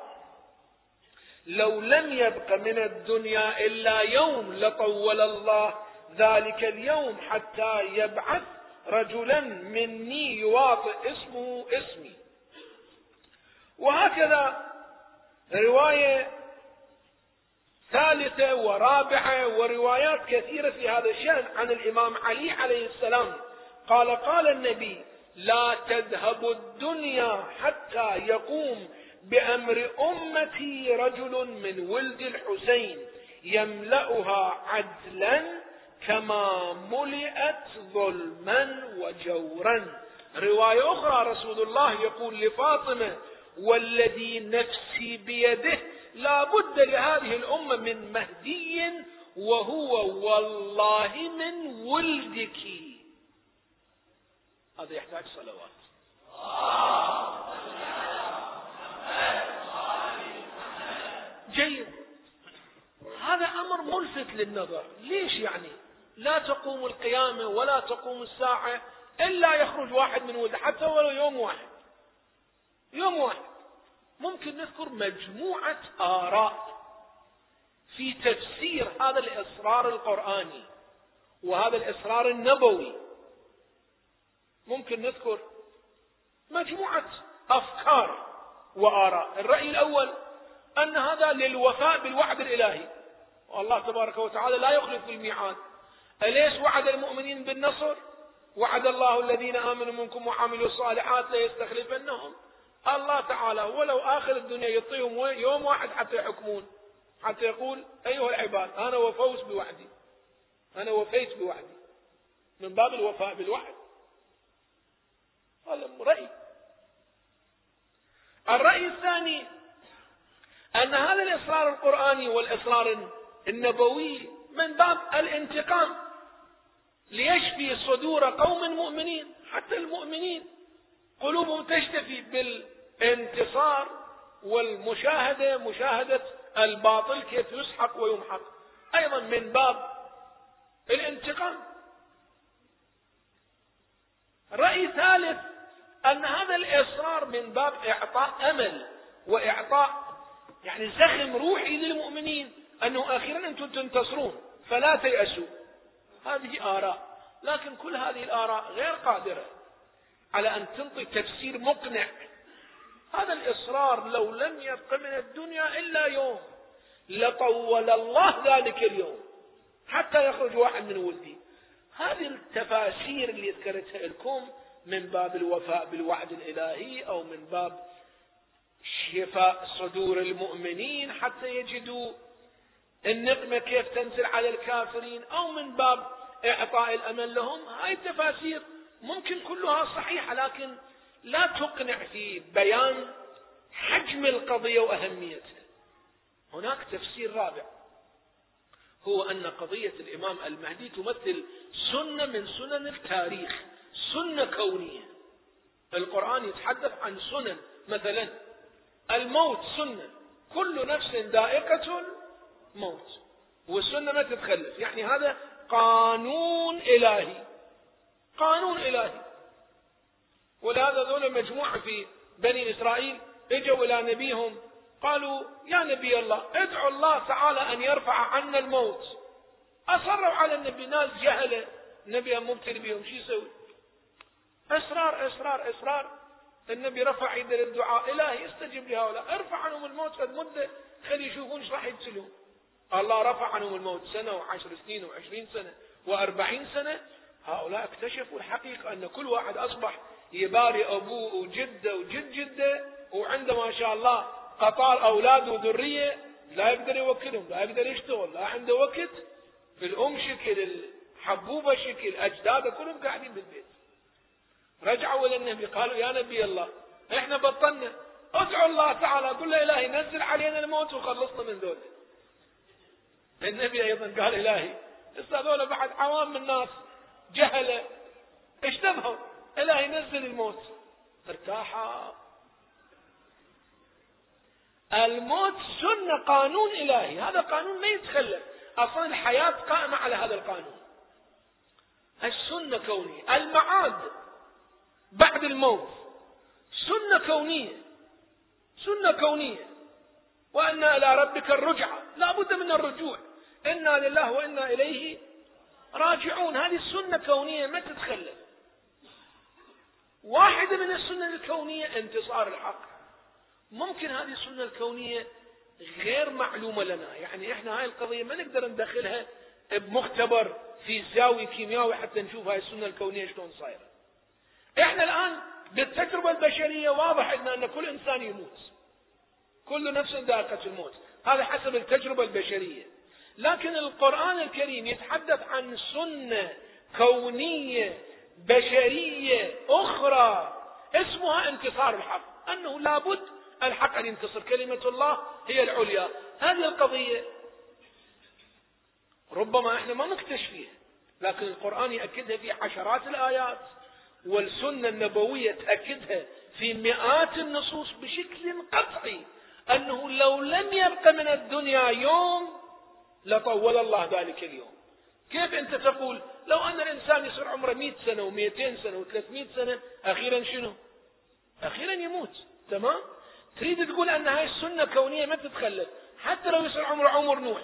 لو لم يبق من الدنيا إلا يوم لطول الله ذلك اليوم حتى يبعث رجلا مني يواطئ اسمه اسمي. وهكذا رواية ثالثة ورابعة وروايات كثيرة في هذا الشأن عن الإمام علي عليه السلام. قال قال النبي لا تذهب الدنيا حتى يقوم بأمر أمتي رجل من ولد الحسين يملأها عدلا كما ملئت ظلما وجورا. رواية أخرى رسول الله يقول لفاطمة والذي نفسي بيده لا بد لهذه الأمة من مهدي وهو والله من ولدك. هذا يحتاج صلوات. جيد. هذا أمر ملفت للنظر. ليش يعني؟ لا تقوم القيامة ولا تقوم الساعة إلا يخرج واحد من ولده حتى ولو يوم واحد. يوم واحد. ممكن نذكر مجموعة آراء في تفسير هذا الإصرار القرآني وهذا الإصرار النبوي. ممكن نذكر مجموعة أفكار وآراء. الرأي الأول أن هذا للوفاء بالوعد الإلهي. والله تبارك وتعالى لا يخلف الميعاد. أليس وعد المؤمنين بالنصر؟ وعد الله الذين آمنوا منكم وعملوا الصالحات ليستخلفنهم؟ الله تعالى ولو آخر الدنيا يعطيهم يوم واحد حتى يحكمون. حتى يقول أيها العباد أنا وفوز بوعدي. أنا وفيت بوعدي. من باب الوفاء بالوعد. هذا رأي الرأي الثاني أن هذا الإصرار القرآني والإصرار النبوي من باب الانتقام ليشفي صدور قوم مؤمنين حتى المؤمنين قلوبهم تشتفي بالانتصار والمشاهدة مشاهدة الباطل كيف يسحق ويمحق. أيضا من باب الانتقام. رأي ثالث أن هذا الإصرار من باب إعطاء أمل وإعطاء يعني زخم روحي للمؤمنين أنه أخيرا أنتم تنتصرون فلا تيأسوا. هذه آراء. لكن كل هذه الآراء غير قادرة على أن تنطي تفسير مقنع. هذا الإصرار لو لم يبق من الدنيا إلا يوم لطول الله ذلك اليوم حتى يخرج واحد من ولدي. هذه التفاسير اللي ذكرتها لكم من باب الوفاء بالوعد الإلهي أو من باب شفاء صدور المؤمنين حتى يجدوا النقمة كيف تنزل على الكافرين أو من باب إعطاء الأمل لهم. هاي التفاسير ممكن كلها صحيحة لكن لا تقنع في بيان حجم القضية وأهميتها. هناك تفسير رابع هو أن قضية الإمام المهدي تمثل سنة من سنن التاريخ. سنة كونية. القرآن يتحدث عن سنن. مثلا الموت سنة. كل نفس ذائقة الموت. والسنة ما تتخلف. يعني هذا قانون إلهي. قانون إلهي. ولهذا ذول مجموعة في بني إسرائيل إجوا إلى نبيهم. قالوا يا نبي الله ادعوا الله تعالى أن يرفع عنا الموت. أصروا على النبي ناس جهلة. النبي مبتلي بهم شو يسوي؟ إصرار إصرار إصرار. النبي رفع يده للدعاء. إلهي استجب لهؤلاء. ارفع عنهم الموت قد مدة خلي يشوفون إيش راح يبتلون الله رفع عنهم الموت سنة وعشر سنين وعشرين سنة وأربعين سنة. هؤلاء اكتشفوا الحقيقة أن كل واحد أصبح يباري أبوه وجده وجد جده وعنده ما شاء الله قطار أولاد وذرية. لا يقدر يوكلهم لا يقدر يشتغل لا عنده وقت. الأم شكل الحبوبة شكل أجداده كلهم قاعدين بالبيت. رجعوا إلى النبي قالوا يا نبي الله إحنا بطلنا. ادعوا الله تعالى قل له إلهي نزل علينا الموت وخلصنا من ذول النبي أيضا قال إلهي لسه هذول بعد عوام الناس جهلة. اشتبهوا إلهي نزل الموت. ارتاحا. الموت سنة قانون إلهي. هذا قانون ما يتخلف. أصلا الحياة قائمة على هذا القانون. السنة كونية. المعاد. بعد الموت. سنة كونية. سنة كونية. وأن إلى ربك الرجعة. لا بد من الرجوع. إنا لله وإنا إليه راجعون. هذه السنة كونية ما تتخلف. واحدة من السنن الكونية انتصار الحق. ممكن هذه السنة الكونية غير معلومة لنا. يعني إحنا هاي القضية ما نقدر ندخلها بمختبر في زاوية كيميائي حتى نشوف هاي السنة الكونية شلون صايرة. إحنا الآن بالتجربة البشرية واضح لنا أن كل إنسان يموت. كل نفس ذائقة الموت. هذا حسب التجربة البشرية. لكن القرآن الكريم يتحدث عن سنة كونية بشرية أخرى اسمها انتصار الحق. أنه لابد الحق أن ينتصر. كلمة الله هي العليا. هذه القضية ربما إحنا ما نكتشفها لكن القرآن يأكدها في عشرات الآيات. والسنة النبوية تأكدها في مئات النصوص بشكل قطعي أنه لو لم يبق من الدنيا يوم لطول الله ذلك اليوم. كيف أنت تقول لو أن الإنسان يصير عمره مئة سنة ومئتين سنة وثلاثمائة سنة أخيرا شنو؟ أخيرا يموت. تمام؟ تريد تقول أن هاي السنة كونية ما تتخلف. حتى لو يصير عمره عمر نوح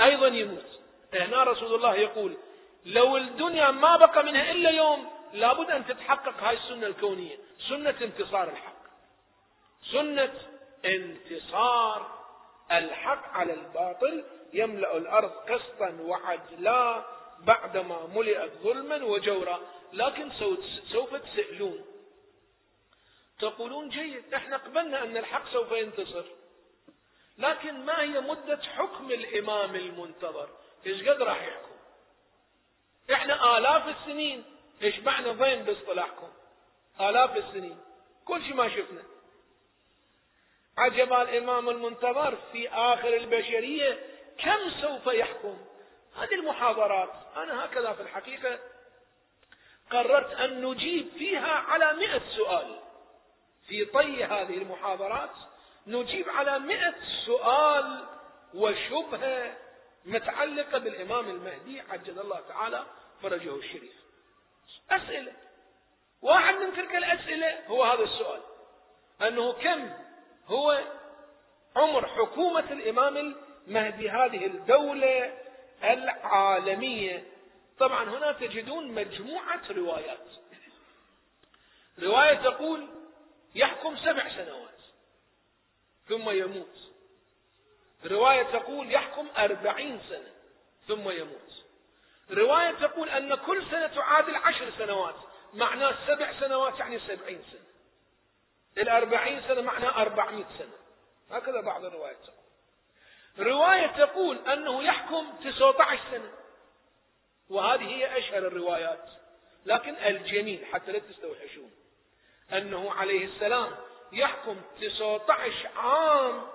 أيضا يموت. هنا رسول الله يقول لو الدنيا ما بقى منها إلا يوم لابد أن تتحقق هاي السنة الكونية. سنة انتصار الحق. سنة انتصار الحق على الباطل. يملأ الأرض قسطا وعدلا بعدما ملئت ظلما وجورا. لكن سوف تسألون. تقولون جيد إحنا قبلنا أن الحق سوف ينتصر. لكن ما هي مدة حكم الإمام المنتظر؟ إيش قد راح يحكم؟ إحنا آلاف السنين. إيش معنى ضين باصطلاحكم آلاف السنين. كل شيء ما شفنا. عجب الامام المنتظر في آخر البشرية كم سوف يحكم؟ هذه المحاضرات. أنا هكذا في الحقيقة قررت أن نجيب فيها على مئة سؤال. في طي هذه المحاضرات نجيب على مئة سؤال وشبهة متعلقة بالإمام المهدي عجل الله تعالى فرجه الشريف أسئلة. واحد من تلك الأسئلة هو هذا السؤال. أنه كم هو عمر حكومة الإمام المهدي؟ هذه الدولة العالمية. طبعا هنا تجدون مجموعة روايات. رواية تقول يحكم سبع سنوات ثم يموت. رواية تقول يحكم أربعين سنة ثم يموت. رواية تقول أن كل سنة تعادل عشر سنوات معناه سبع سنوات يعني سبعين سنة. الأربعين سنة معناه أربعمائة سنة. هكذا بعض الروايات تقول. رواية تقول أنه يحكم 19 سنة. وهذه هي أشهر الروايات. لكن الجميل حتى لا تستوحشون. أنه عليه السلام يحكم 19 عام.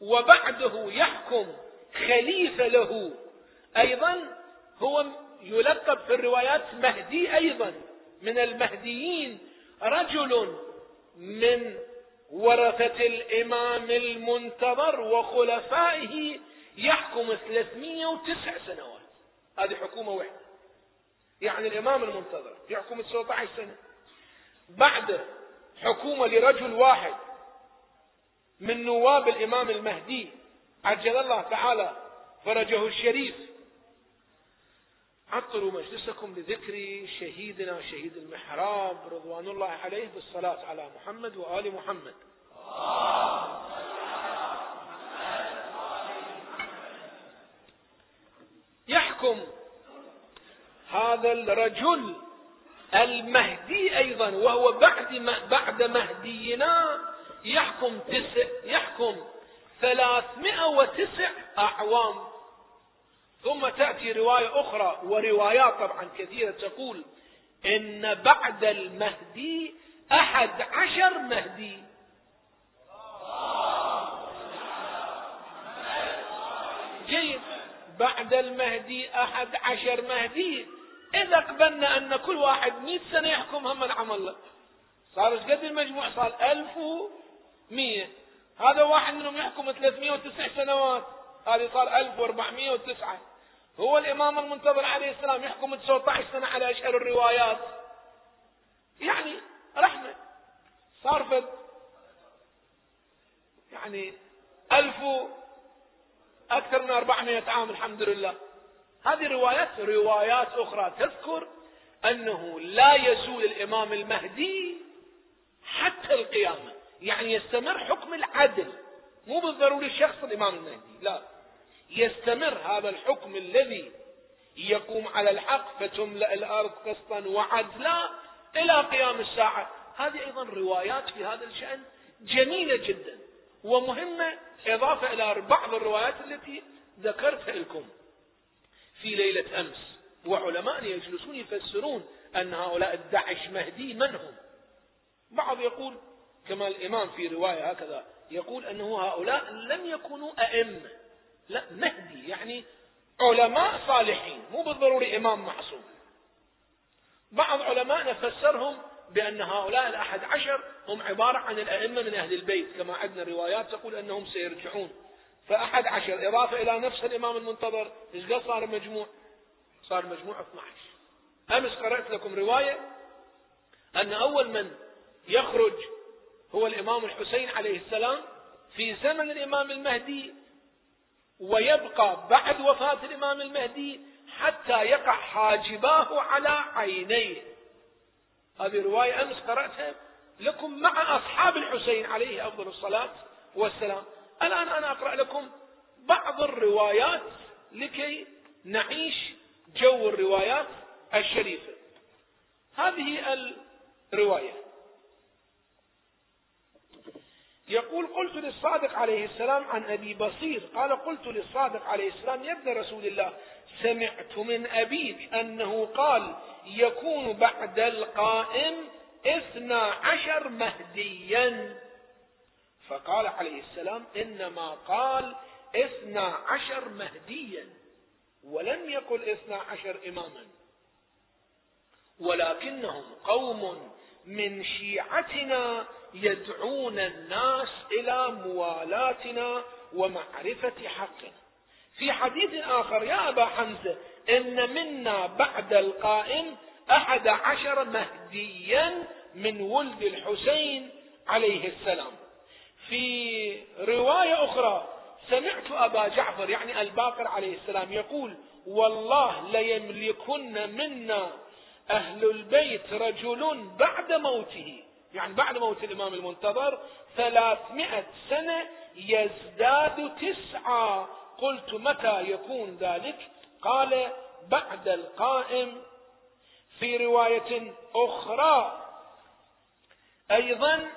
وبعده يحكم خليفة له. أيضا هو يلقب في الروايات مهدي أيضا. من المهديين رجل من ورثة الإمام المنتظر وخلفائه يحكم 309 سنوات. هذه حكومة واحدة. يعني الإمام المنتظر يحكم 19 سنة. بعد حكومة لرجل واحد من نواب الإمام المهدي عجل الله تعالى فرجه الشريف عطروا مجلسكم لذكر شهيدنا شهيد المحراب رضوان الله عليه بالصلاة على محمد وآل محمد. يحكم هذا الرجل المهدي أيضا وهو بعد بعد مهدينا يحكم تسع يحكم ثلاثمائة وتسع أعوام. ثم تأتي رواية أخرى وروايات طبعا كثيرة تقول إن بعد المهدي أحد عشر مهدي. جيد. بعد المهدي أحد عشر مهدي. إذا قبلنا أن كل واحد مئة سنة يحكم هم العمل له صار قد المجموع؟ صار ألف ومئة. هذا واحد منهم يحكم 309 سنوات. هذه صار 1409 هو الإمام المنتظر عليه السلام يحكم 19 سنة على أشهر الروايات. يعني رحمة. صار فد يعني ألف أكثر من 400 عام الحمد لله. هذه روايات روايات أخرى تذكر أنه لا يزول الإمام المهدي حتى القيامة. يعني يستمر حكم العدل. مو بالضروري شخص الإمام المهدي لا. يستمر هذا الحكم الذي يقوم على الحق فتملأ الأرض قسطا وعدلا إلى قيام الساعة. هذه أيضا روايات في هذا الشأن جميلة جدا ومهمة إضافة إلى بعض الروايات التي ذكرتها لكم. في ليلة أمس وعلماء يجلسون يفسرون أن هؤلاء الدعش مهدي من هم؟ بعض يقول كما الإمام في رواية هكذا يقول أنه هؤلاء لم يكونوا أئمة. لا مهدي يعني علماء صالحين مو بالضروري إمام معصوم. بعض علماءنا فسرهم بأن هؤلاء الأحد عشر هم عبارة عن الأئمة من أهل البيت كما عندنا روايات تقول أنهم سيرجعون. فأحد عشر إضافة إلى نفس الإمام المنتظر إيش قد صار المجموع صار المجموع 12 أمس قرأت لكم رواية أن أول من يخرج هو الإمام الحسين عليه السلام في زمن الإمام المهدي ويبقى بعد وفاة الإمام المهدي حتى يقع حاجباه على عينيه. هذه رواية أمس قرأتها لكم مع أصحاب الحسين عليه أفضل الصلاة والسلام. الآن أنا أقرأ لكم بعض الروايات لكي نعيش جو الروايات الشريفة. هذه الرواية. يقول قلت للصادق عليه السلام عن أبي بصير قال قلت للصادق عليه السلام يا ابن رسول الله سمعت من أبي أنه قال يكون بعد القائم اثنا عشر مهديا. فقال عليه السلام إنما قال اثنا عشر مهديا ولم يقل اثنا عشر إماما. ولكنهم قوم من شيعتنا يدعون الناس إلى موالاتنا ومعرفة حقنا. في حديث آخر يا أبا حمزة إن منا بعد القائم أحد عشر مهديا من ولد الحسين عليه السلام. في رواية أخرى سمعت أبا جعفر يعني الباقر عليه السلام يقول والله ليملكن منا أهل البيت رجل بعد موته. يعني بعد موت الإمام المنتظر ثلاثمائة سنة يزداد تسعة. قلت متى يكون ذلك؟ قال بعد القائم. في رواية أخرى أيضا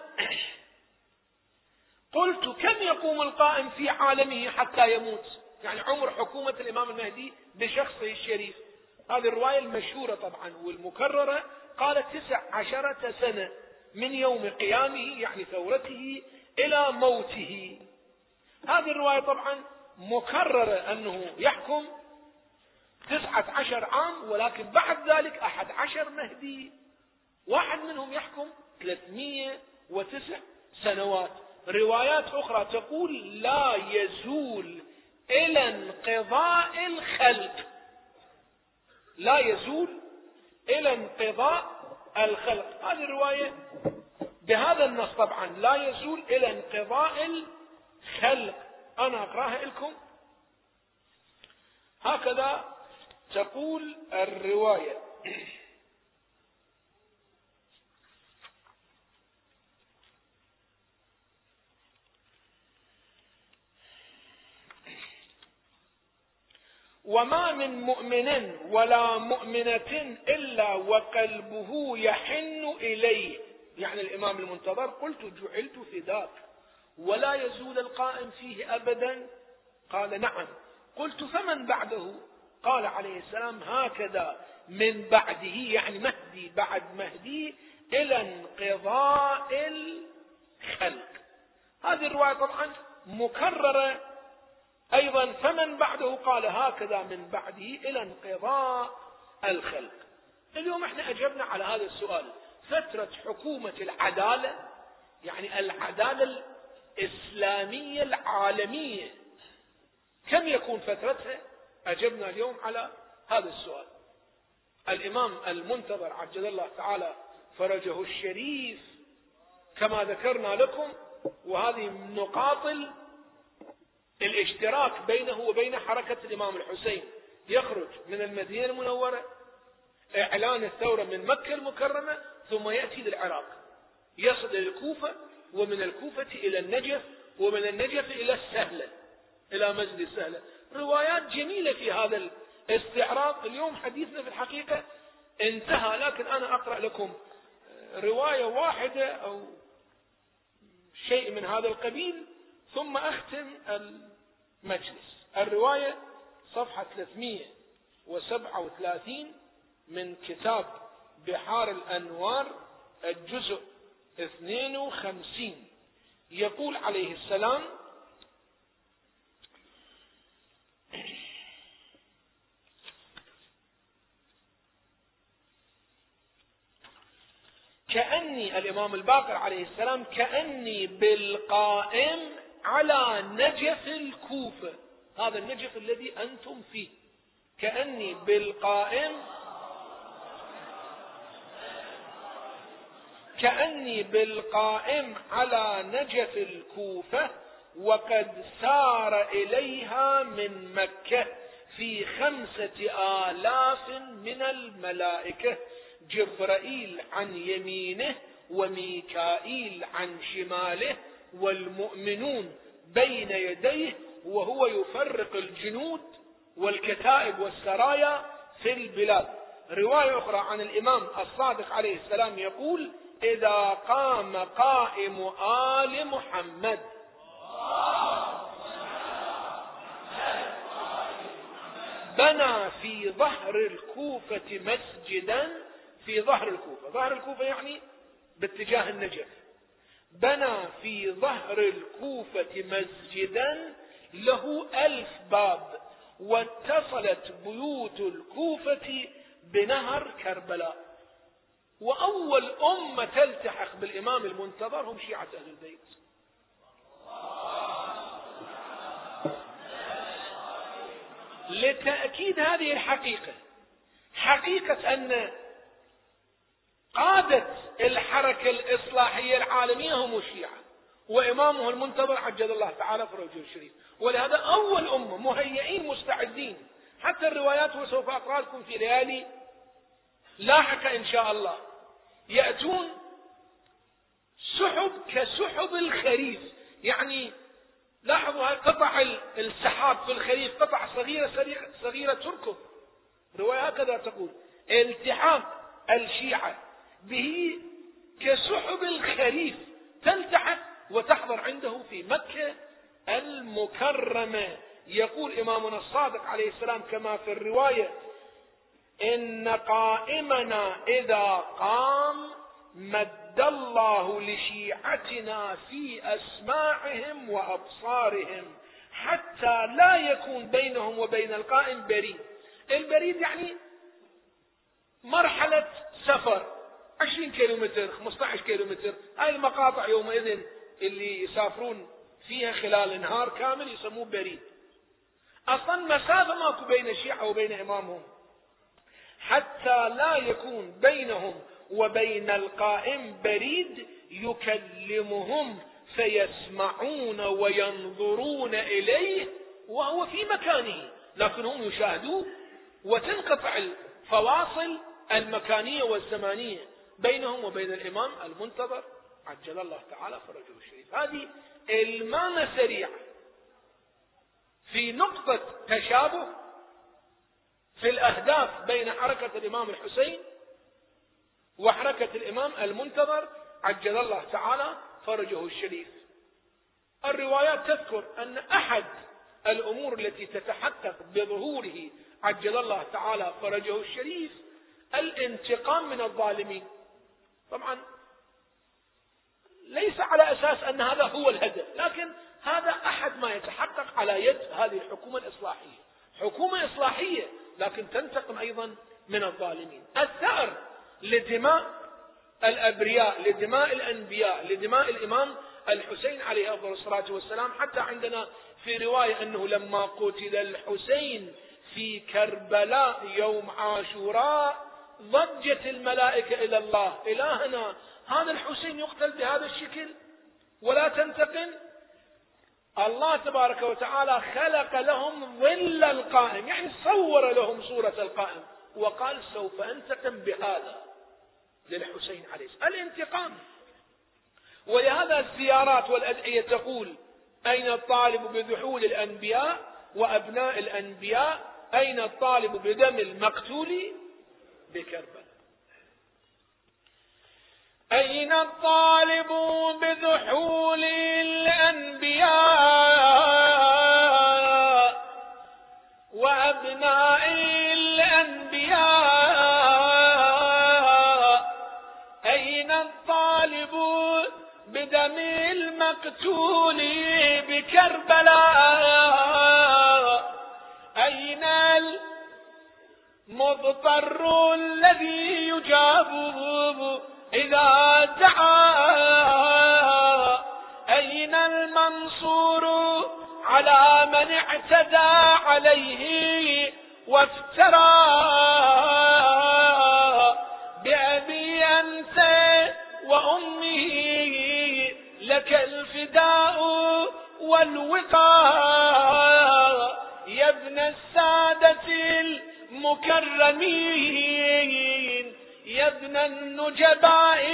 *clears throat* قلت كم يقوم القائم في عالمه حتى يموت؟ يعني عمر حكومة الإمام المهدي بشخصه الشريف. هذه الرواية المشهورة طبعا والمكررة قالت تسع عشرة سنة. من يوم قيامه يعني ثورته إلى موته. هذه الرواية طبعا مكررة أنه يحكم تسعة عشر عام ولكن بعد ذلك أحد عشر مهدي. واحد منهم يحكم ثلاثمية وتسع سنوات. روايات أخرى تقول لا يزول إلى انقضاء الخلق. لا يزول إلى انقضاء الخلق. هذه الرواية بهذا النص طبعا. لا يزول إلى انقضاء الخلق. أنا أقرأها لكم. هكذا تقول الرواية. *clears throat* وما من مؤمن ولا مؤمنة إلا وقلبه يحن إليه. يعني الإمام المنتظر قلت جعلت فداك. ولا يزول القائم فيه أبدا. قال نعم. قلت فمن بعده؟ قال عليه السلام هكذا من بعده يعني مهدي بعد مهدي إلى انقضاء الخلق. هذه الرواية طبعا مكررة أيضا فمن بعده؟ قال هكذا من بعده إلى انقضاء الخلق. اليوم إحنا أجبنا على هذا السؤال. فترة حكومة العدالة يعني العدالة الإسلامية العالمية كم يكون فترتها؟ أجبنا اليوم على هذا السؤال. الإمام المنتظر عجل الله تعالى فرجه الشريف كما ذكرنا لكم وهذه نقاط الاشتراك بينه وبين حركة الإمام الحسين. يخرج من المدينة المنورة إعلان الثورة من مكة المكرمة ثم يأتي للعراق. يصل إلى الكوفة ومن الكوفة إلى النجف ومن النجف إلى السهلة إلى مسجد السهلة. روايات جميلة في هذا الاستعراض اليوم حديثنا في الحقيقة انتهى لكن أنا أقرأ لكم رواية واحدة أو شيء من هذا القبيل. ثم أختم المجلس. الرواية صفحة 337 من كتاب بحار الأنوار الجزء 52 يقول عليه السلام كأني الإمام الباقر عليه السلام كأني بالقائم على نجف الكوفة هذا النجف الذي أنتم فيه. كأني بالقائم. كأني بالقائم على نجف الكوفة وقد سار إليها من مكة في خمسة آلاف من الملائكة. جبرائيل عن يمينه وميكائيل عن شماله. والمؤمنون بين يديه وهو يفرق الجنود والكتائب والسرايا في البلاد. رواية أخرى عن الإمام الصادق عليه السلام يقول إذا قام قائم آل محمد. بنى في ظهر الكوفة مسجدا في ظهر الكوفة. ظهر الكوفة يعني باتجاه النجف. بنى في ظهر الكوفة مسجدا له ألف باب واتصلت بيوت الكوفة بنهر كربلاء. وأول أمة تلتحق بالإمام المنتظر هم شيعة أهل البيت. لتأكيد هذه الحقيقة حقيقة أن قادة الحركة الإصلاحية العالمية هم الشيعة وإمامه المنتظر عجل الله تعالى فرجه الشريف. ولهذا أول أمة مهيئين مستعدين حتى الروايات وسوف أقرأ لكم في ليالي لاحقة إن شاء الله يأتون سحب كسحب الخريف. يعني لاحظوا هاي قطع السحاب في الخريف قطع صغيرة صغيرة, صغيرة تركض. رواية هكذا تقول التحام الشيعة به كسحب الخريف تلتحق وتحضر عنده في مكة المكرمة. يقول إمامنا الصادق عليه السلام كما في الرواية إن قائمنا إذا قام مد الله لشيعتنا في أسماعهم وأبصارهم حتى لا يكون بينهم وبين القائم بريد. البريد يعني مرحلة سفر. 20 كيلو متر 15 كيلو متر هاي المقاطع يومئذ اللي يسافرون فيها خلال نهار كامل يسموه بريد. أصلا مسافة ماكو بين الشيعة وبين إمامهم. حتى لا يكون بينهم وبين القائم بريد يكلمهم فيسمعون وينظرون إليه وهو في مكانه. لكن هم يشاهدوه وتنقطع الفواصل المكانية والزمانية. بينهم وبين الإمام المنتظر عجل الله تعالى فرجه الشريف. هذه المامة سريعة في نقطة تشابه في الأهداف بين حركة الإمام الحسين وحركة الإمام المنتظر عجل الله تعالى فرجه الشريف. الروايات تذكر أن أحد الأمور التي تتحقق بظهوره عجل الله تعالى فرجه الشريف الانتقام من الظالمين. طبعا ليس على أساس أن هذا هو الهدف لكن هذا أحد ما يتحقق على يد هذه الحكومة الإصلاحية. حكومة إصلاحية لكن تنتقم أيضا من الظالمين. الثأر لدماء الأبرياء لدماء الأنبياء لدماء الإمام الحسين عليه أفضل الصلاة والسلام حتى عندنا في رواية أنه لما قتل الحسين في كربلاء يوم عاشوراء ضجت الملائكة إلى الله. إلهنا هذا الحسين يقتل بهذا الشكل؟ ولا تنتقم؟ الله تبارك وتعالى خلق لهم ظل القائم يعني صور لهم صورة القائم. وقال سوف أنتقم بهذا للحسين عليه السلام. الانتقام. ولهذا الزيارات والأدعية تقول أين الطالب بذحول الأنبياء وأبناء الأنبياء؟ أين الطالب بدم المقتول؟ بكربلاء. أين الطالب بذحول الأنبياء وأبناء الأنبياء؟ أين الطالب بدم المقتول بكربلاء؟ أين المضطر الذي يجابه إذا دعا. أين المنصور على من اعتدى عليه وافترى؟ بأبي أنت وأمه لك الفداء والوقاء يا ابن السادة المكرمين يا ابن النجباء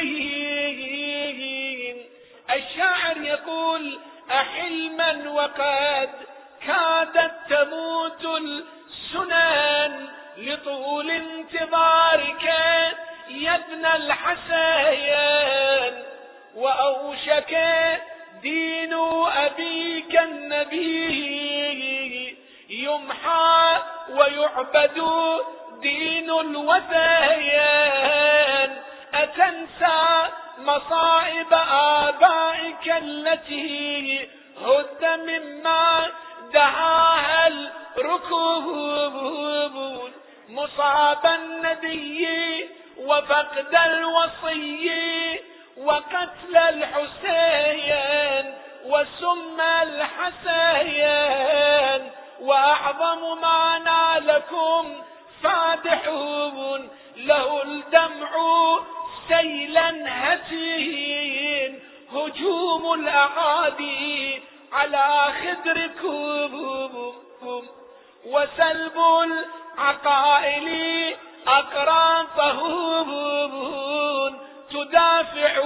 المطهرين الشاعر يقول أحلما وقد كادت تموت السنن لطول انتظارك يا ابن الحسين. وأوشك دين أبيك النبي. يمحى ويعبد دين الوثيان أتنسى مصائب آبائك التي هد مما دعاها الركوب. مصاب النبي وفقد الوصي وقتل الحسين وسم الحسين. وأعظم ما نالكم فادحون له الدمع سيلا هتين هجوم الأعادي على خدركم وسلب العقائل أقراطهون تدافع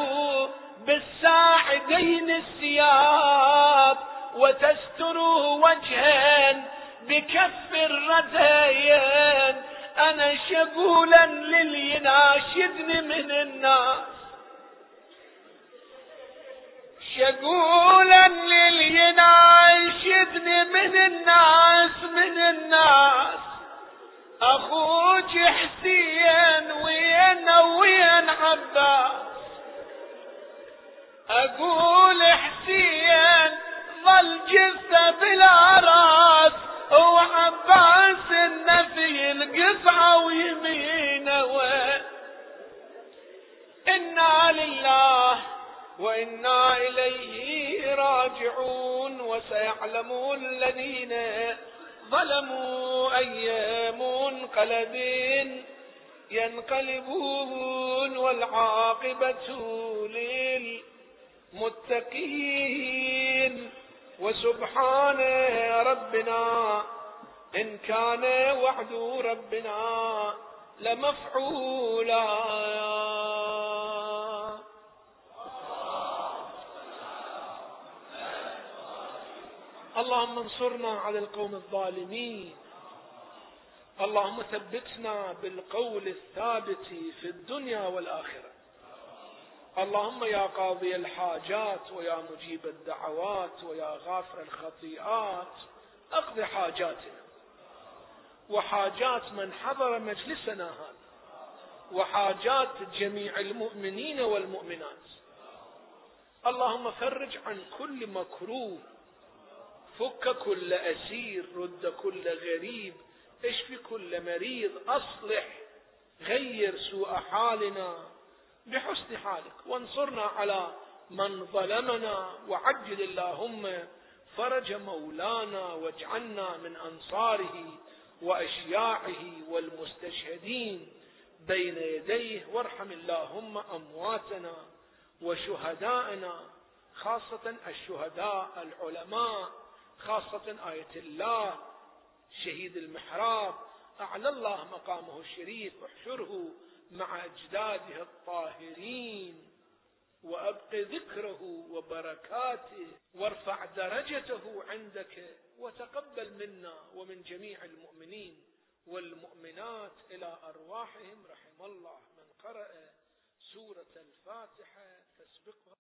بالساعدين السياب وتستر وجها بكف الرديان أنا شغولا لليناشدني من الناس. شغولا لليناشدني من الناس من الناس. أخوك حسين وين وين عباس؟ أقول حسين ظل جثة بلا راس وعباس النفي القطعة ويمينه إنا لله وإنا إليه راجعون وسيعلم الذين ظلموا أي منقلب ينقلبون والعاقبة للمتقين. وسبحان ربنا إن كان وعد ربنا لمفعولا. اللهم انصرنا على القوم الظالمين. اللهم ثبتنا بالقول الثابت في الدنيا والآخرة. اللهم يا قاضي الحاجات ويا مجيب الدعوات ويا غافر الخطيئات أقض حاجاتنا. وحاجات من حضر مجلسنا هذا. وحاجات جميع المؤمنين والمؤمنات. اللهم فرج عن كل مكروه. فك كل أسير رد كل غريب. اشف كل مريض. أصلح. غير سوء حالنا. بحسن حالك. وانصرنا على من ظلمنا. وعجل اللهم فرج مولانا واجعلنا من أنصاره وأشياعه والمستشهدين بين يديه. وارحم اللهم أمواتنا وشهداءنا خاصة الشهداء العلماء خاصة آية الله شهيد المحراب. أعلى الله مقامه الشريف احشره مع أجداده الطاهرين وأبق ذكره وبركاته وارفع درجته عندك وتقبل منا ومن جميع المؤمنين والمؤمنات إلى أرواحهم. رحم الله من قرأ سورة الفاتحة تسبقها